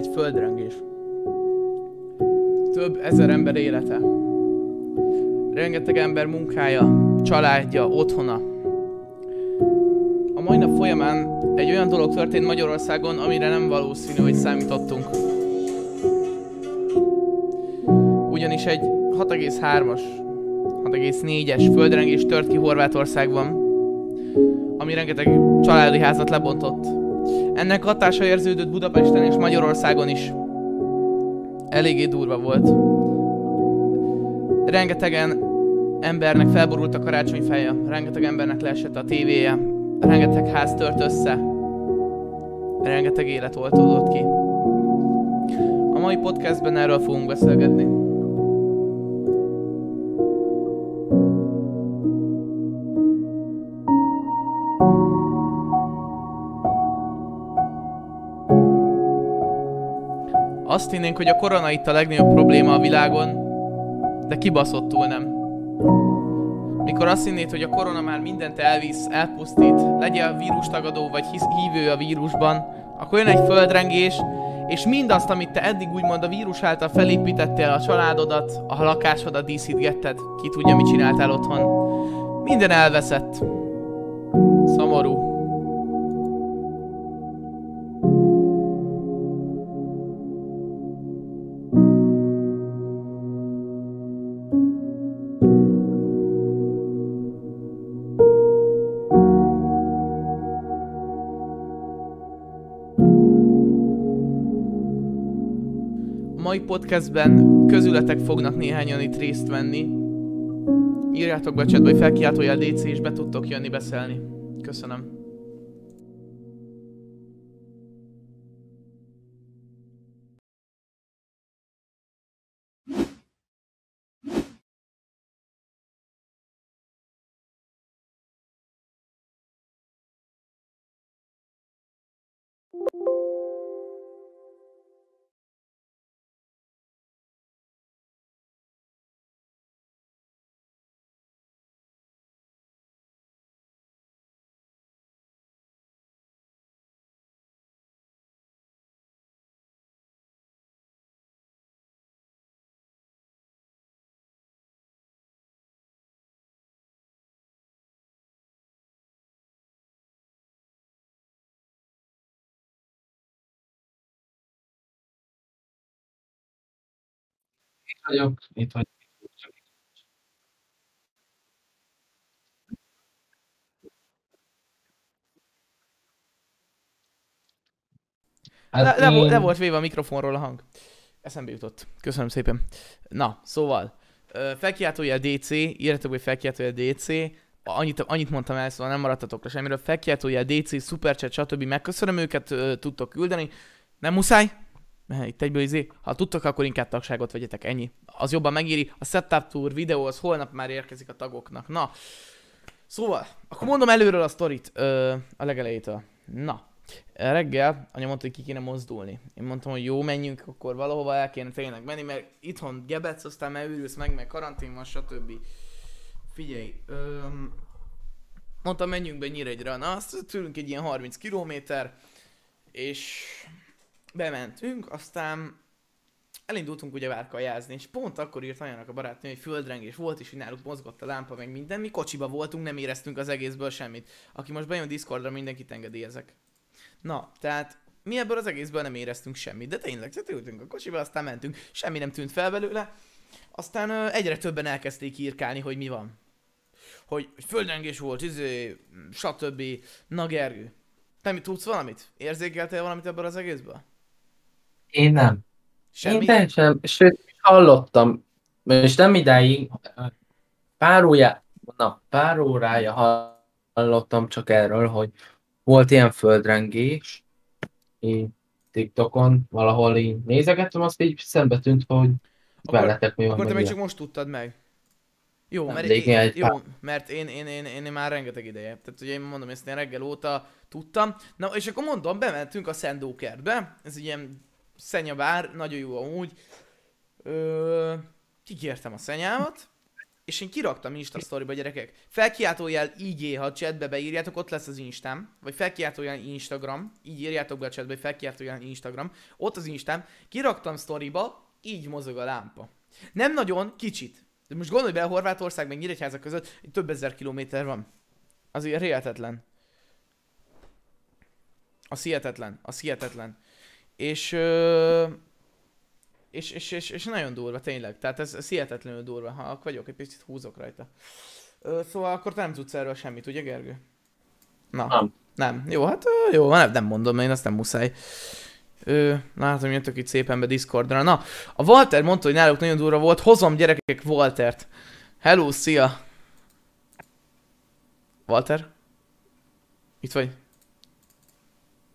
egy földrengés. Több ezer ember élete. Rengeteg ember munkája, családja, otthona. A mai nap folyamán egy olyan dolog történt Magyarországon, amire nem valószínű, hogy számítottunk. Ugyanis egy 6,3-as, 6,4-es földrengés tört ki Horvátországban, ami rengeteg családi házat lebontott. Ennek hatása érződött Budapesten és Magyarországon is. Eléggé durva volt. Rengetegen embernek felborult a karácsonyfeje, rengeteg embernek leesett a tévéje, rengeteg ház tört össze, rengeteg élet oltódott ki. A mai podcastben erről fogunk beszélgetni. Azt hinnénk, hogy a korona itt a legnagyobb probléma a világon, de kibaszottul nem. Mikor azt hinnéd, hogy a korona már mindent elvisz, elpusztít, legyen vírustagadó vagy hívő a vírusban, akkor jön egy földrengés, és mindazt, amit te eddig úgymond a vírus által felépítettél, a családodat, a lakásodat díszítgetted, ki tudja, mit csináltál otthon, minden elveszett. Podcastben közületek fognak néhányan itt részt venni. Írjátok be chatba, hogy felkiáltójel DC, és be tudtok jönni beszélni. Köszönöm. Itt vagyok, itt vagyok. Hát le, le, én... le volt véve a mikrofonról a hang. Eszembe jutott. Köszönöm szépen. Na, szóval, felkiáltójel DC, írjátok, hogy felkiáltójel DC, annyit, annyit mondtam el, szóval nem maradtatok le semmiről. Felkiáltójel DC, Superchat, stb. Megköszönöm őket, tudtok küldeni. Nem muszáj, itt egyből izé, ha tudtok, akkor inkább tagságot vegyetek, ennyi. Az jobban megéri. A setup tour videó az holnap már érkezik a tagoknak. Na, szóval, akkor mondom előről a sztorit, ö, a legelejétől. Na, reggel anya mondta, hogy ki kéne mozdulni. Én mondtam, hogy jó, menjünk, akkor valahova el kéne tényleg menni, mert itthon gebetsz, aztán már őrülsz meg, meg karantén van, stb. Figyelj, öm, mondtam, menjünk be Nyíregyre. Na, azt tőlünk egy ilyen 30 kilométer, és bementünk, aztán elindultunk ugye várkajázni, és pont akkor írt anyának a barátnő, hogy földrengés volt, és hogy náluk mozgott a lámpa, meg minden. Mi kocsiba voltunk, nem éreztünk az egészből semmit. Aki most bejön Discordra, mindenkit engedélyezek. Na, tehát mi ebből az egészből nem éreztünk semmit, de tényleg, tehát ültünk a kocsiba, aztán mentünk, semmi nem tűnt fel belőle. Aztán ö, egyre többen elkezdték írkálni, hogy mi van. Hogy, hogy földrengés volt, izé, stb. Na Gergő, te mi tudsz valamit? Érzékeltél valamit ebből az egészből? Én nem. Semmi? Én teljesen, sőt, hallottam, és nem idáig, pár órája, na, pár órája hallottam csak erről, hogy volt ilyen földrengés, így TikTokon valahol így nézegettem, azt így szembe tűnt, hogy Akkor- veletek mi van. Akkor te még csak most tudtad meg. Jó, Nem, mert, én, jó, mert én, én, én, én, én, már rengeteg ideje. Tehát ugye én mondom, ezt én reggel óta tudtam. Na, és akkor mondom, bementünk a Szendókertbe. Ez egy ilyen szenyabár, nagyon jó amúgy. Ö, kikértem a szenyámat. és én kiraktam Insta sztoriba, gyerekek. Felkiáltójel IG, ha chatbe beírjátok, ott lesz az Instám, vagy felkiáltójel Instagram, így írjátok be a chatbe, hogy felkiáltójel Instagram, ott az Instám, kiraktam sztoriba, így mozog a lámpa. Nem nagyon, kicsit. De most gondolj bele, Horvátország meg Nyíregyháza között több ezer kilométer van. Azért hihetetlen. Az hihetetlen, az hihetetlen. És, és, és, és, és nagyon durva, tényleg. Tehát ez, ez hihetetlenül durva. Ha vagyok, egy picit húzok rajta. Szóval akkor te nem tudsz erről semmit, ugye Gergő? Na. Nem. Nem. Jó, hát jó, nem, nem mondom, én azt nem muszáj. Ö, látom, jöttök itt szépen be Discordra. Na, a Walter mondta, hogy náluk nagyon durva volt. Hozom gyerekek Waltert. Hello, szia! Walter? Itt vagy?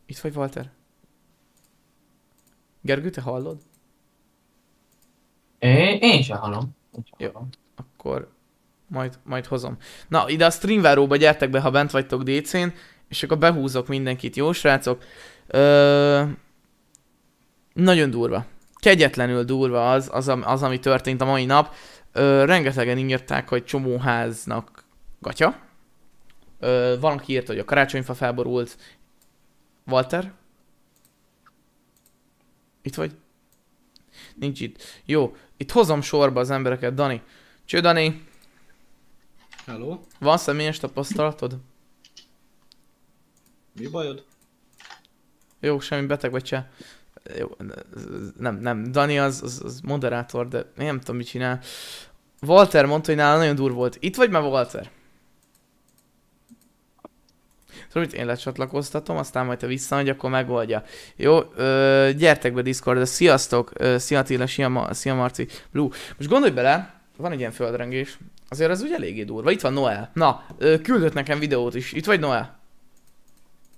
Itt vagy, Walter? Gergő, te hallod? Én, én sem hallom. Jó. Akkor majd, majd hozom. Na, ide a streamváróba gyertek be, ha bent vagytok DC-n, és akkor behúzok mindenkit, jó srácok? Ö... Nagyon durva. Kegyetlenül durva az, az, az, ami történt a mai nap. Ö, rengetegen írták, hogy csomóháznak gatya. Ö, van, aki írta, hogy a karácsonyfa felborult. Walter? Itt vagy? Nincs itt. Jó, itt hozom sorba az embereket, Dani. Cső, Dani, Hello? van személyes tapasztalatod? Mi bajod? Jó, semmi beteg vagy se. Jó, nem, nem. Dani az, az, az moderátor, de én nem tudom, mit csinál. Walter mondta, hogy nála nagyon durva volt. Itt vagy már Walter? Tudod, mit én lecsatlakoztatom, aztán majd ha visszamegy, akkor megoldja. Jó, ö, gyertek be Discordra, sziasztok, ö, szia Attila, szia, Ma- szia Marci, Blue. Most gondolj bele, van egy ilyen földrengés, azért az ugye eléggé durva. Itt van Noel. Na, ö, küldött nekem videót is. Itt vagy Noel?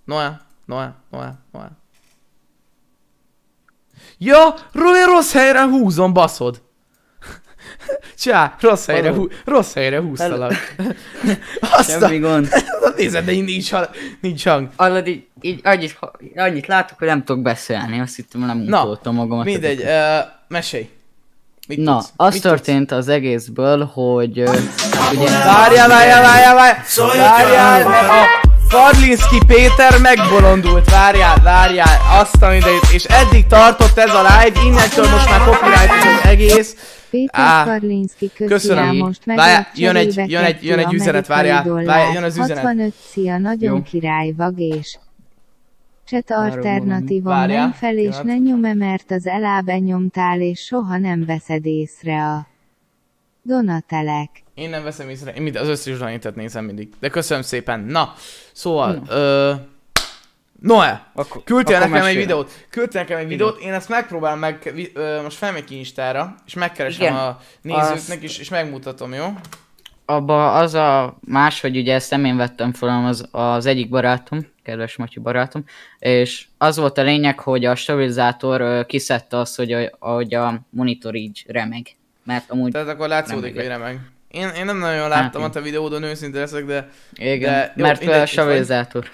Noel, Noel, Noel, Noel. Ja, rossz helyre húzom, baszod. Csá, rossz helyre, hú, rossz helyre húztalak. Aztán, Semmi gond. nézed, de nincs, nincs hang. Hallod, így, így annyit, annyit látok, hogy nem tudok beszélni. Azt hittem, nem Na, utoltam magamat. Mindegy, uh, mesélj. Mit Na, tudsz? az Mit történt az egészből, hogy ö, ugye Tudsz? Várjál, várjál, várjál, várjál! Várjál, a Karlinski Péter megbolondult, várjál, várjál, azt a mindegyet, és eddig tartott ez a live, innentől most már copyright az egész. Péter Á, Karlinszki köszönöm. köszönöm. most meg jön egy- jön egy- jön egy üzenet, várjál, várjál, jön az üzenet. 65 szia, nagyon Jó. király vagés. Cset Várjál, menj fel és ne nyom-e, mert az elábe nyomtál és soha nem veszed észre a Donatelek. Én nem veszem észre, én mind, az összes Danitet nézem mindig. De köszönöm szépen. Na, szóval, ö, Noel, Akkor- küldtél akkor nekem egy mesélj. videót, küldtél nekem egy videót, én ezt megpróbálom meg, ö, most felmegy ki Instára, és megkeresem Igen. a nézőknek is, és megmutatom, jó? abba az a más, hogy ugye ezt nem én vettem fel, az, az egyik barátom, kedves Matyi barátom, és az volt a lényeg, hogy a stabilizátor ö, kiszedte azt, hogy a, hogy a monitor így remeg. Mert amúgy, Tehát akkor látszódik, hogy Remeg. Én, én nem nagyon láttam Hát, a te videódon, őszinte leszek, de igen, de jó, mert mindegy, stabilizátor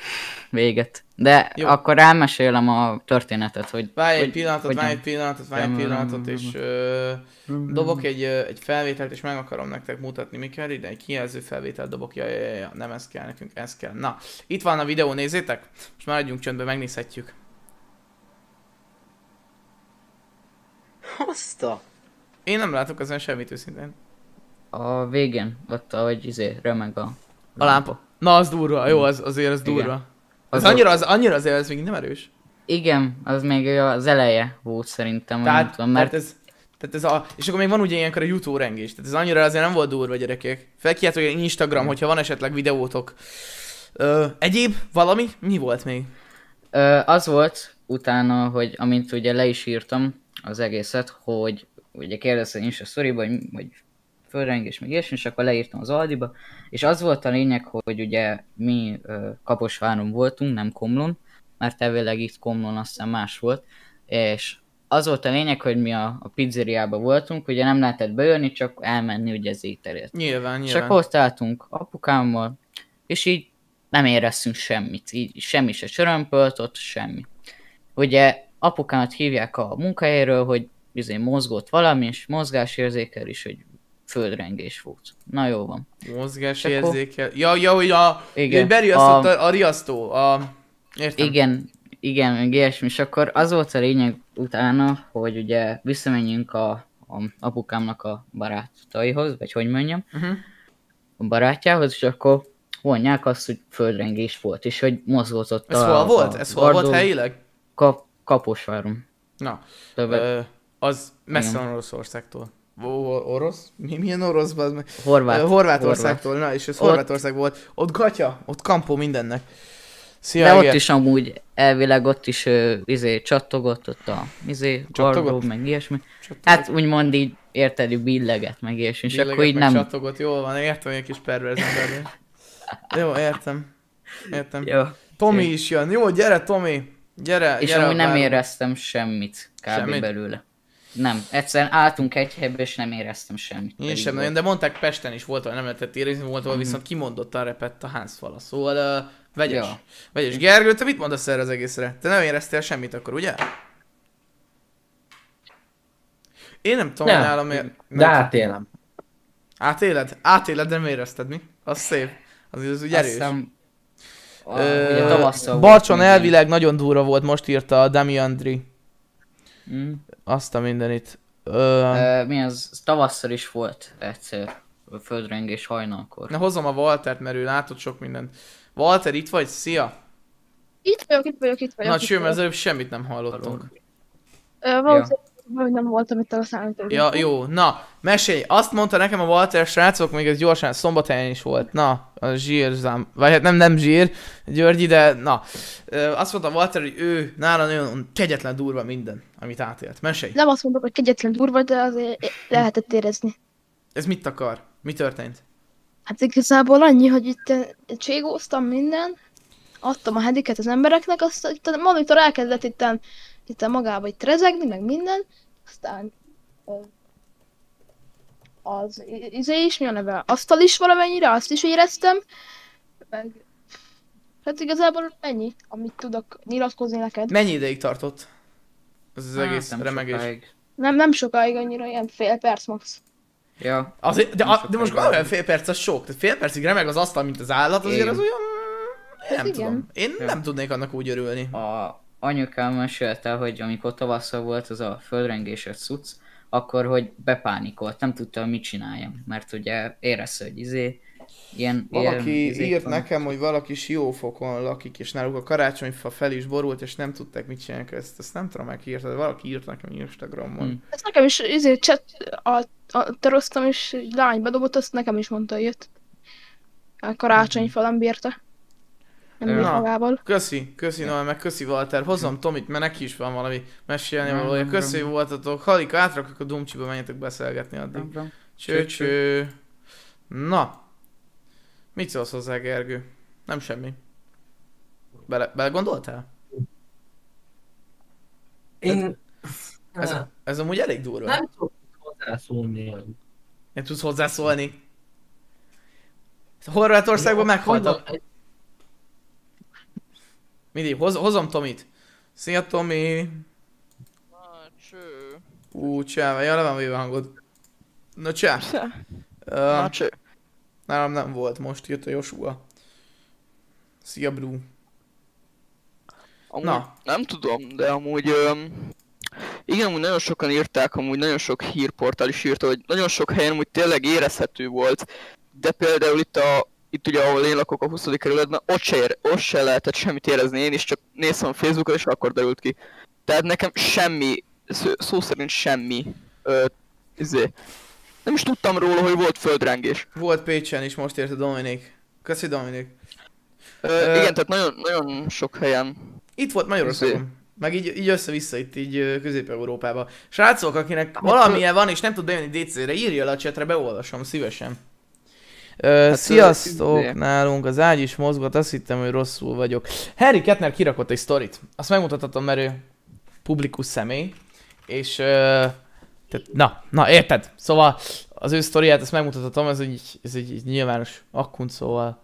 véget. De Jó. akkor elmesélem a történetet, hogy... várj egy pillanatot, várj egy pillanatot, várj egy pillanatot, és ö, dobok egy, ö, egy felvételt, és meg akarom nektek mutatni, mi kell ide, egy kijelző felvételt dobok, ja, ja, ja, ja, nem ez kell nekünk, ez kell. Na, itt van a videó, nézzétek, most már adjunk csöndbe, megnézhetjük. Azt a... Én nem látok ezen semmit őszintén. A végén, ott ahogy izé, remeg a... A lámpa. Na, az durva, jó, az, azért az Igen. durva. Az Az annyira, az, annyira azért ez még nem erős. Igen, az még az eleje volt szerintem, vagy nem Tehát, tudom, mert tehát ez, tehát ez a, és akkor még van ugye ilyenkor a YouTube rengés, tehát ez annyira azért nem volt durva gyerekek. Felkiált, hogy Instagram, hogyha van esetleg videótok. Ö, egyéb valami? Mi volt még? Ö, az volt utána, hogy amint ugye le is írtam az egészet, hogy ugye kérdezte én is a sztoriba, hogy, hogy földrengés, meg ilyesmi, és akkor leírtam az Aldiba, és az volt a lényeg, hogy ugye mi Kaposváron voltunk, nem Komlon, mert elvileg itt Komlon azt hiszem más volt, és az volt a lényeg, hogy mi a, a pizzeriába voltunk, ugye nem lehetett bejönni, csak elmenni ugye az ételért. Nyilván, És nyilván. akkor ott álltunk apukámmal, és így nem éreztünk semmit, így semmi se csörömpölt, ott semmi. Ugye apukámat hívják a munkahelyéről, hogy bizony mozgott valami, és mozgásérzékel is, hogy földrengés volt. Na jó van. Mozgás És akkor- érzékel. Ja, ja, hogy a... Igen. Beriasztott A- a, riasztó. A... Értem. Igen, igen, meg ilyesmi, és akkor az volt a lényeg utána, hogy ugye visszamenjünk a, a apukámnak a barátaihoz, vagy hogy mondjam, Uh-huh. a barátjához, és akkor vonják azt, hogy földrengés volt, és hogy mozgott ott Ez a, hol volt? a Ez hol volt helyileg? Kap, Kaposváron. Na, Többet, ö, az messze Igen. van Oroszországtól. Orosz? Mi, milyen orosz? bazd meg? Horvát. Horvátországtól, na és ez Ott- Horvátország volt. Ott gatya, ott kampó mindennek. Szia, De ott Eger. is amúgy elvileg ott is uh, izé, csattogott ott a izé, Csattogott? gardó, meg ilyesmi. Csattogott. Hát úgymond így érted, billeget, meg ilyesmi, és Billeget akkor így nem... Csatogott, jól van, értem, egy kis perverz ember. Jó, értem. Értem. Jó. Tomi is jön. Jó, gyere Tomi. Gyere, És gyere amúgy nem éreztem semmit kb. Semmit? belőle. Nem, egyszerűen álltunk egy helybe, és nem éreztem semmit. Én sem nagyon, de mondták Pesten is volt, ahol nem lehetett érezni, volt, ahol viszont kimondottan repett a házfala. Szóval uh, vegyes. Ja. Vegyes. Gergő, te mit mondasz erre az egészre? Te nem éreztél semmit akkor, ugye? Én nem tudom, Nem. nálam miért. De átélem. Átéled? Átéled, de nem érezted mi? Az szép. Az, az úgy erős. hiszem, a, Ö, Barcson elvileg nagyon durva volt, most írta a Damiandri. minden. Mm. Azt a mindenit. Ö, Ö, mi az, tavasszal is volt egyszer a földrengés hajnalkor. na hozom a Waltert, mert ő látott sok mindent. Walter, itt vagy? Szia! Itt vagyok, itt vagyok, itt vagyok. Na itt cső, mert az előbb semmit nem hallottunk. Ö, Valószínűleg hogy nem voltam itt a számítógépen. Ja, jó, na, mesélj. Azt mondta nekem a Walter srácok, még ez gyorsan szombathelyen is volt. Na, a zsírzám, vagy hát nem, nem zsír, Györgyi, de na. Azt mondta Walter, hogy ő nála nagyon kegyetlen durva minden, amit átélt. Mesélj. Nem azt mondok, hogy kegyetlen durva, de azért lehetett érezni. Ez mit akar? Mi történt? Hát igazából annyi, hogy itt eh, cségóztam minden, adtam a hediket az embereknek, azt itt a monitor elkezdett itt, itt magába itt rezegni, meg minden, aztán az izé is, mi a neve, asztal is valamennyire, azt is éreztem, meg hát igazából ennyi, amit tudok nyilatkozni neked. Mennyi ideig tartott? Ez az Hát, egész nem remegés. sokáig. Nem, nem sokáig annyira, ilyen fél perc max. Ja, Azért, de, a, de most olyan fél perc az sok. Tehát fél percig remeg az asztal, mint az állat, azért Igen. az olyan... Én nem Hát igen. tudom. Én Ja. nem tudnék annak úgy örülni. a anyukám mesélte, hogy amikor tavasszal volt az a földrengéses cucc, akkor, hogy bepánikolt, nem tudta, mit csináljam, mert ugye érezte, hogy izé, ilyen... Valaki ilyen, írt van. nekem, hogy valaki siófokon lakik, és náluk a karácsonyfa fel is borult, és nem tudták mit csinálni ezt. Ezt nem tudom, meg írta, de valaki írt nekem Instagramon. Hm. Ezt nekem is, izé, chat, a, a, teroztam, és egy lány bedobott, azt nekem is mondta, hogy jött. A karácsonyfa nem bírta. Nem Na. magával. Köszi, köszi Noel, meg köszi Walter. Hozom Tomit, mert neki is van valami mesélni Nem, valója. Köszi, hogy voltatok. Halika, átrakok a Dumcsiba, menjetek beszélgetni addig. Cső, cső. Na. Mit szólsz hozzá, Gergő? Nem semmi. Bele, bele gondoltál? Én Ez, ez amúgy elég durva. nem tudok hozzászólni. Nem tudsz hozzászólni. Horvátországban meghaltak. Hogy- Mindig, hoz, hozom Tomit. Szia Tomi. Cső. Ú, csáva, ja, le van véve hangod. Na csá. Uh, Na cső. nálam nem volt, most jött a Joshua. Szia Blue. Amúgy Na. nem tudom, de amúgy... Öm, igen, amúgy nagyon sokan írták, amúgy nagyon sok hírportál is írta, hogy nagyon sok helyen amúgy tényleg érezhető volt, de például itt a itt ugye ahol én lakok a 20. kerületben, ott se, ér, ott se lehetett semmit érezni, én is csak néztem a Facebookot és akkor derült ki. Tehát nekem semmi, szó, szó szerint semmi, ö, izé. Nem is tudtam róla, hogy volt földrengés. Volt Pécsen is, most érte Dominik. Köszi Dominik. Ö, Ö, igen, tehát nagyon, nagyon sok helyen. Itt volt Magyarországon. Meg így, így össze-vissza itt így Közép-Európába. Srácok, akinek valamilyen van és nem tud bejönni DC-re, írja le a chatre, beolvasom szívesen. Ö, sziasztok, izé. nálunk az ágy is mozgott, azt hittem, hogy rosszul vagyok. Harry Kettner kirakott egy sztorit. Azt megmutathatom, mert ő publikus személy. És, tehát, na, na, érted? Szóval az ő sztoriát, ezt megmutathatom, ez egy, ez egy, egy nyilvános akkunt, szóval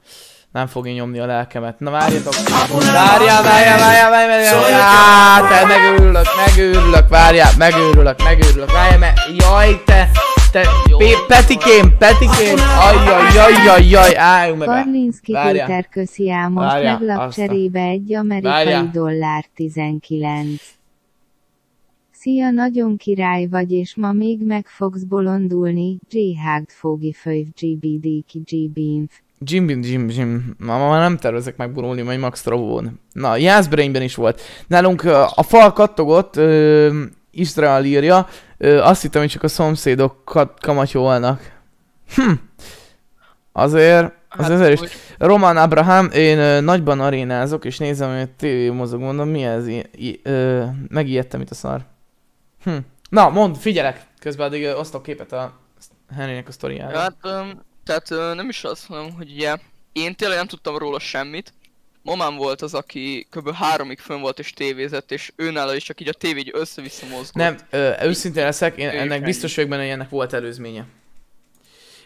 nem fogja nyomni a lelkemet. Na várjatok! Várjál, várjál, várjál, várjál, várjál, te megőrülök, megőrülök, várjál, megőrülök, megőrülök, várjál, mert jaj, te, Te, P- Petikém, Petikém, ajjajjajjajjaj, álljunk meg. Karlinszki. Péter köszi ám most Várjál, meglap azt a- cserébe egy amerikai Várjál. dollár 19. Szia, nagyon király vagy és ma még meg fogsz bolondulni, J-Hagd Fogi Főv GBD ki GBinf. Jim, Jim, Jim. Ma, ma már nem tervezek megborulni, majd Max Travón. Na, Jászbrainben is volt. Nálunk a fal kattogott, Izrael írja, ö, azt hittem, hogy csak a szomszédok kamatyolnak. Hm. Azért, az Hát, ezért is. Roman Abraham, én ö, nagyban arénázok, és nézem, hogy tévé mozog, mondom, mi ez? I- i- ö, megijedtem itt a szar. Hm. Na, mond, figyelek. Közben addig ö, osztok képet a Henrynek a sztoriára. Ja, hát, öm, tehát ö, nem is az, hanem, hogy ugye én tényleg nem tudtam róla semmit. Mamám volt az, aki kb. háromig fönn volt és tévézett, és őnála is csak így a tévé így össze-vissza mozgott. Nem, ö, őszintén leszek, én ennek biztos vagyok benne, hogy ennek volt előzménye.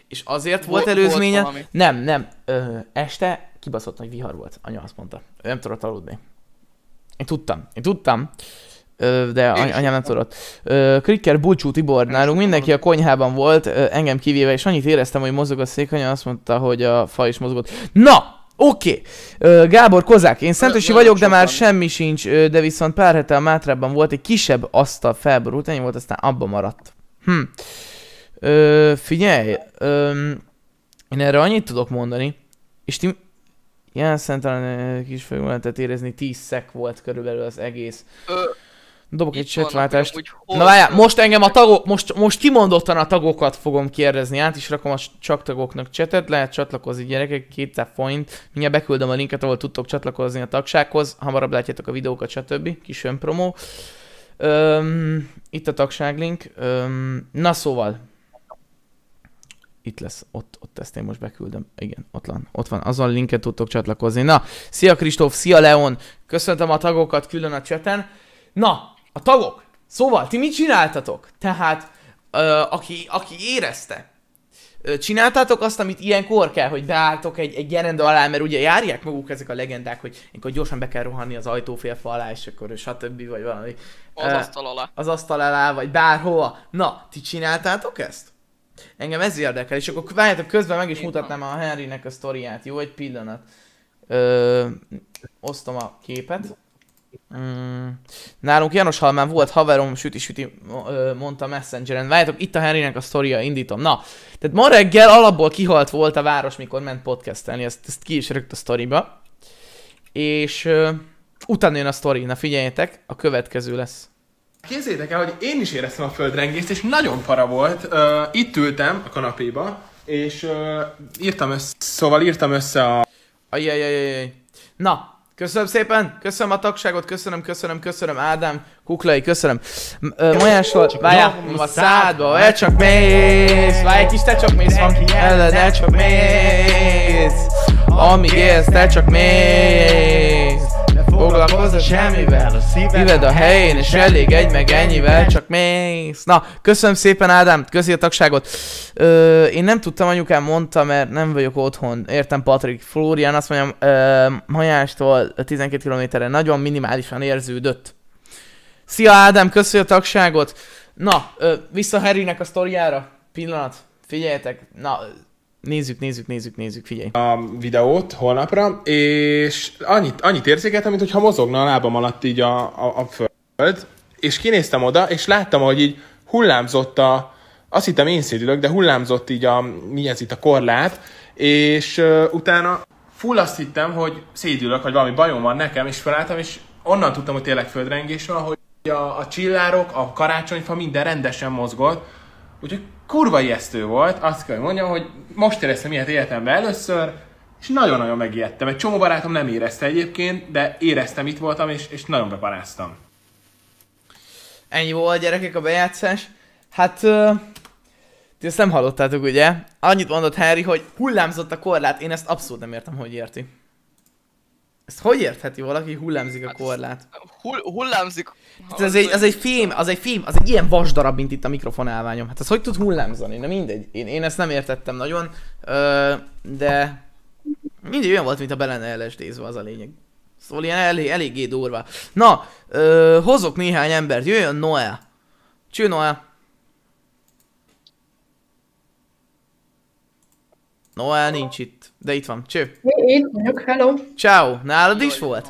És azért Vo- volt volt előzménye, valami. nem, nem, ö, este kibaszott nagy vihar volt, anya azt mondta. Ő nem tudott aludni. Én tudtam, én tudtam, ö, de any- anyám nem tudott. Ö, Krikker, Bulcsú, Tibor, nálunk mindenki a konyhában volt, ö, engem kivéve, és annyit éreztem, hogy mozog a székanya, azt mondta, hogy a fa is mozgott. Na! Oké, okay. Gábor Kozák, én Szentesi nagyon vagyok, de már semmi sincs, de viszont pár hete a Mátrában volt egy kisebb asztal felborult, ennyi volt, aztán abba maradt. Hm. Ö, figyelj, ö, én erre annyit tudok mondani, és ti... Ján Szentelen kis lehetett érezni, 10 szek volt körülbelül az egész. Ö, Dobok egy hol- Na várjál, most engem a tagok, most, most kimondottan a tagokat fogom kérdezni, át is rakom a csak tagoknak csetet, lehet csatlakozni gyerekek, 200 forint, mindjárt beküldöm a linket, ahol tudtok csatlakozni a tagsághoz, hamarabb látjátok a videókat, stb. Kis önpromó. Öm, itt a tagságlink. Öm, na szóval, itt lesz, ott, ott ezt én most beküldöm. Igen, ott van, ott van, azon linket tudtok csatlakozni. Na, szia Kristóf, szia Leon, köszöntöm a tagokat külön a cseten. Na, a tagok, szóval, ti mit csináltatok? Tehát, ö, aki, aki érezte, ö, csináltátok azt, amit ilyenkor kell, hogy beálltok egy, egy gerenda alá, mert ugye járják maguk ezek a legendák, hogy ilyenkor gyorsan be kell rohanni az ajtófélfa alá, és akkor stb. vagy valami. Az Ö, asztal alá. az asztal alá, vagy bárhova. Na, ti csináltátok ezt? Engem ez érdekel, és akkor várjátok, közben meg is Én mutatnám a Henrynek a sztoriát, jó? Egy pillanat. Ö, osztom a képet. Mm. Nálunk János Halmán volt haverom, süti-süti ö, mondta Messengeren. Várjátok, itt a Henrynek a sztoria, indítom. Na, tehát ma reggel alapból kihalt volt a város, mikor ment podcastelni, ezt, ezt ki is rögt a sztoriba. És ö, utána jön a sztori, na figyeljetek, a következő lesz. Képzeljétek el, hogy én is éreztem a földrengést, és nagyon para volt. Uh, itt ültem a kanapéba, és uh, írtam össze, szóval írtam össze a Ajjajajajaj. Na, köszönöm szépen, köszönöm a tagságot, köszönöm, köszönöm, köszönöm, Ádám, Kuklai, köszönöm. M- ö, Majásról, várjál, a szádba, el csak mész, várj egy kis, te csak mész, ki ellen, el csak mész. Amíg élsz, te csak mész. Foglalkozz semmivel, a szíved a helyén, és elég egy meg ennyivel, csak mész. Na, köszönöm szépen Ádám, köszi a tagságot. Ö, én nem tudtam, anyukám mondta, mert nem vagyok otthon. Értem, Patrik. Flórián azt mondjam, ö, Majástól 12 kilométerre nagyon minimálisan érződött. Szia Ádám, köszi a tagságot. Na, ö, vissza Harrynek a sztoriára. Pillanat, figyeljetek. Na, nézzük, nézzük, nézzük, nézzük, figyelj. a videót holnapra, és annyit, annyit érzékeltem, mint hogyha mozogna a lábam alatt így a, a, a föld, és kinéztem oda, és láttam, hogy így hullámzott a, azt hittem én szédülök, de hullámzott így a, mi ez itt a korlát, és uh, utána full azt hittem, hogy szédülök, vagy valami bajom van nekem, és felálltam, és onnan tudtam, hogy tényleg földrengés van, hogy a, a csillárok, a karácsonyfa minden rendesen mozgott, Úgyhogy kurva ijesztő volt, azt kell hogy mondjam, hogy most éreztem ilyet életemben először, és nagyon-nagyon megijedtem. Egy csomó barátom nem érezte egyébként, de éreztem, itt voltam, és, és nagyon beparáztam. Ennyi volt gyerekek a bejátszás. Hát, ö, ti ezt nem hallottátok ugye? Annyit mondott Harry, hogy hullámzott a korlát. Én ezt abszolút nem értem, hogy érti. Ezt hogy értheti valaki, hullámzik a korlát? Hull, hullámzik. Hát ez egy, az egy fém, az egy fém, az egy ilyen vasdarab, mint itt a mikrofonálványom. Hát ez hogy tud hullámzani? Na mindegy. Én, én ezt nem értettem nagyon, ö, de mindig olyan volt, mint a be lenne LSD-zve, az a lényeg. Szóval ilyen elég, eléggé durva. Na, ö, hozok néhány embert, jöjjön Noel. Cső Noel. Noel nincs itt, de itt van. Cső. Itt vagyok, hello. Ciao. Nálad is volt?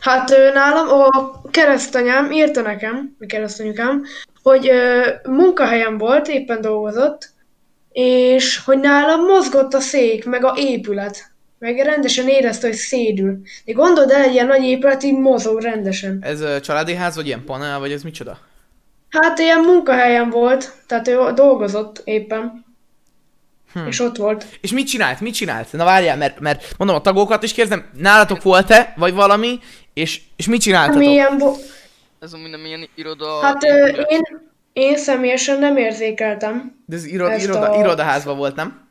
Hát nálam a keresztanyám írta nekem, a keresztanyukám, hogy ö, munkahelyen volt, éppen dolgozott, és hogy nálam mozgott a szék, meg a épület. Meg rendesen érezte, hogy szédül. De gondold el, egy ilyen nagy épület így mozog rendesen. Ez ö, családi ház, vagy ilyen panel, vagy ez micsoda? Hát ilyen munkahelyen volt, tehát ő dolgozott éppen. Hm. És ott volt. És mit csinált? Mit csinált? Na várjál, mert, mert mondom a tagokat is kérdezem, nálatok volt-e, vagy valami, és, és mit csináltatok? Ami ilyen bo- Ez a minden ilyen iroda... hát ö, én, én személyesen nem érzékeltem. De ez iro, iroda, a- irodaházban volt, nem?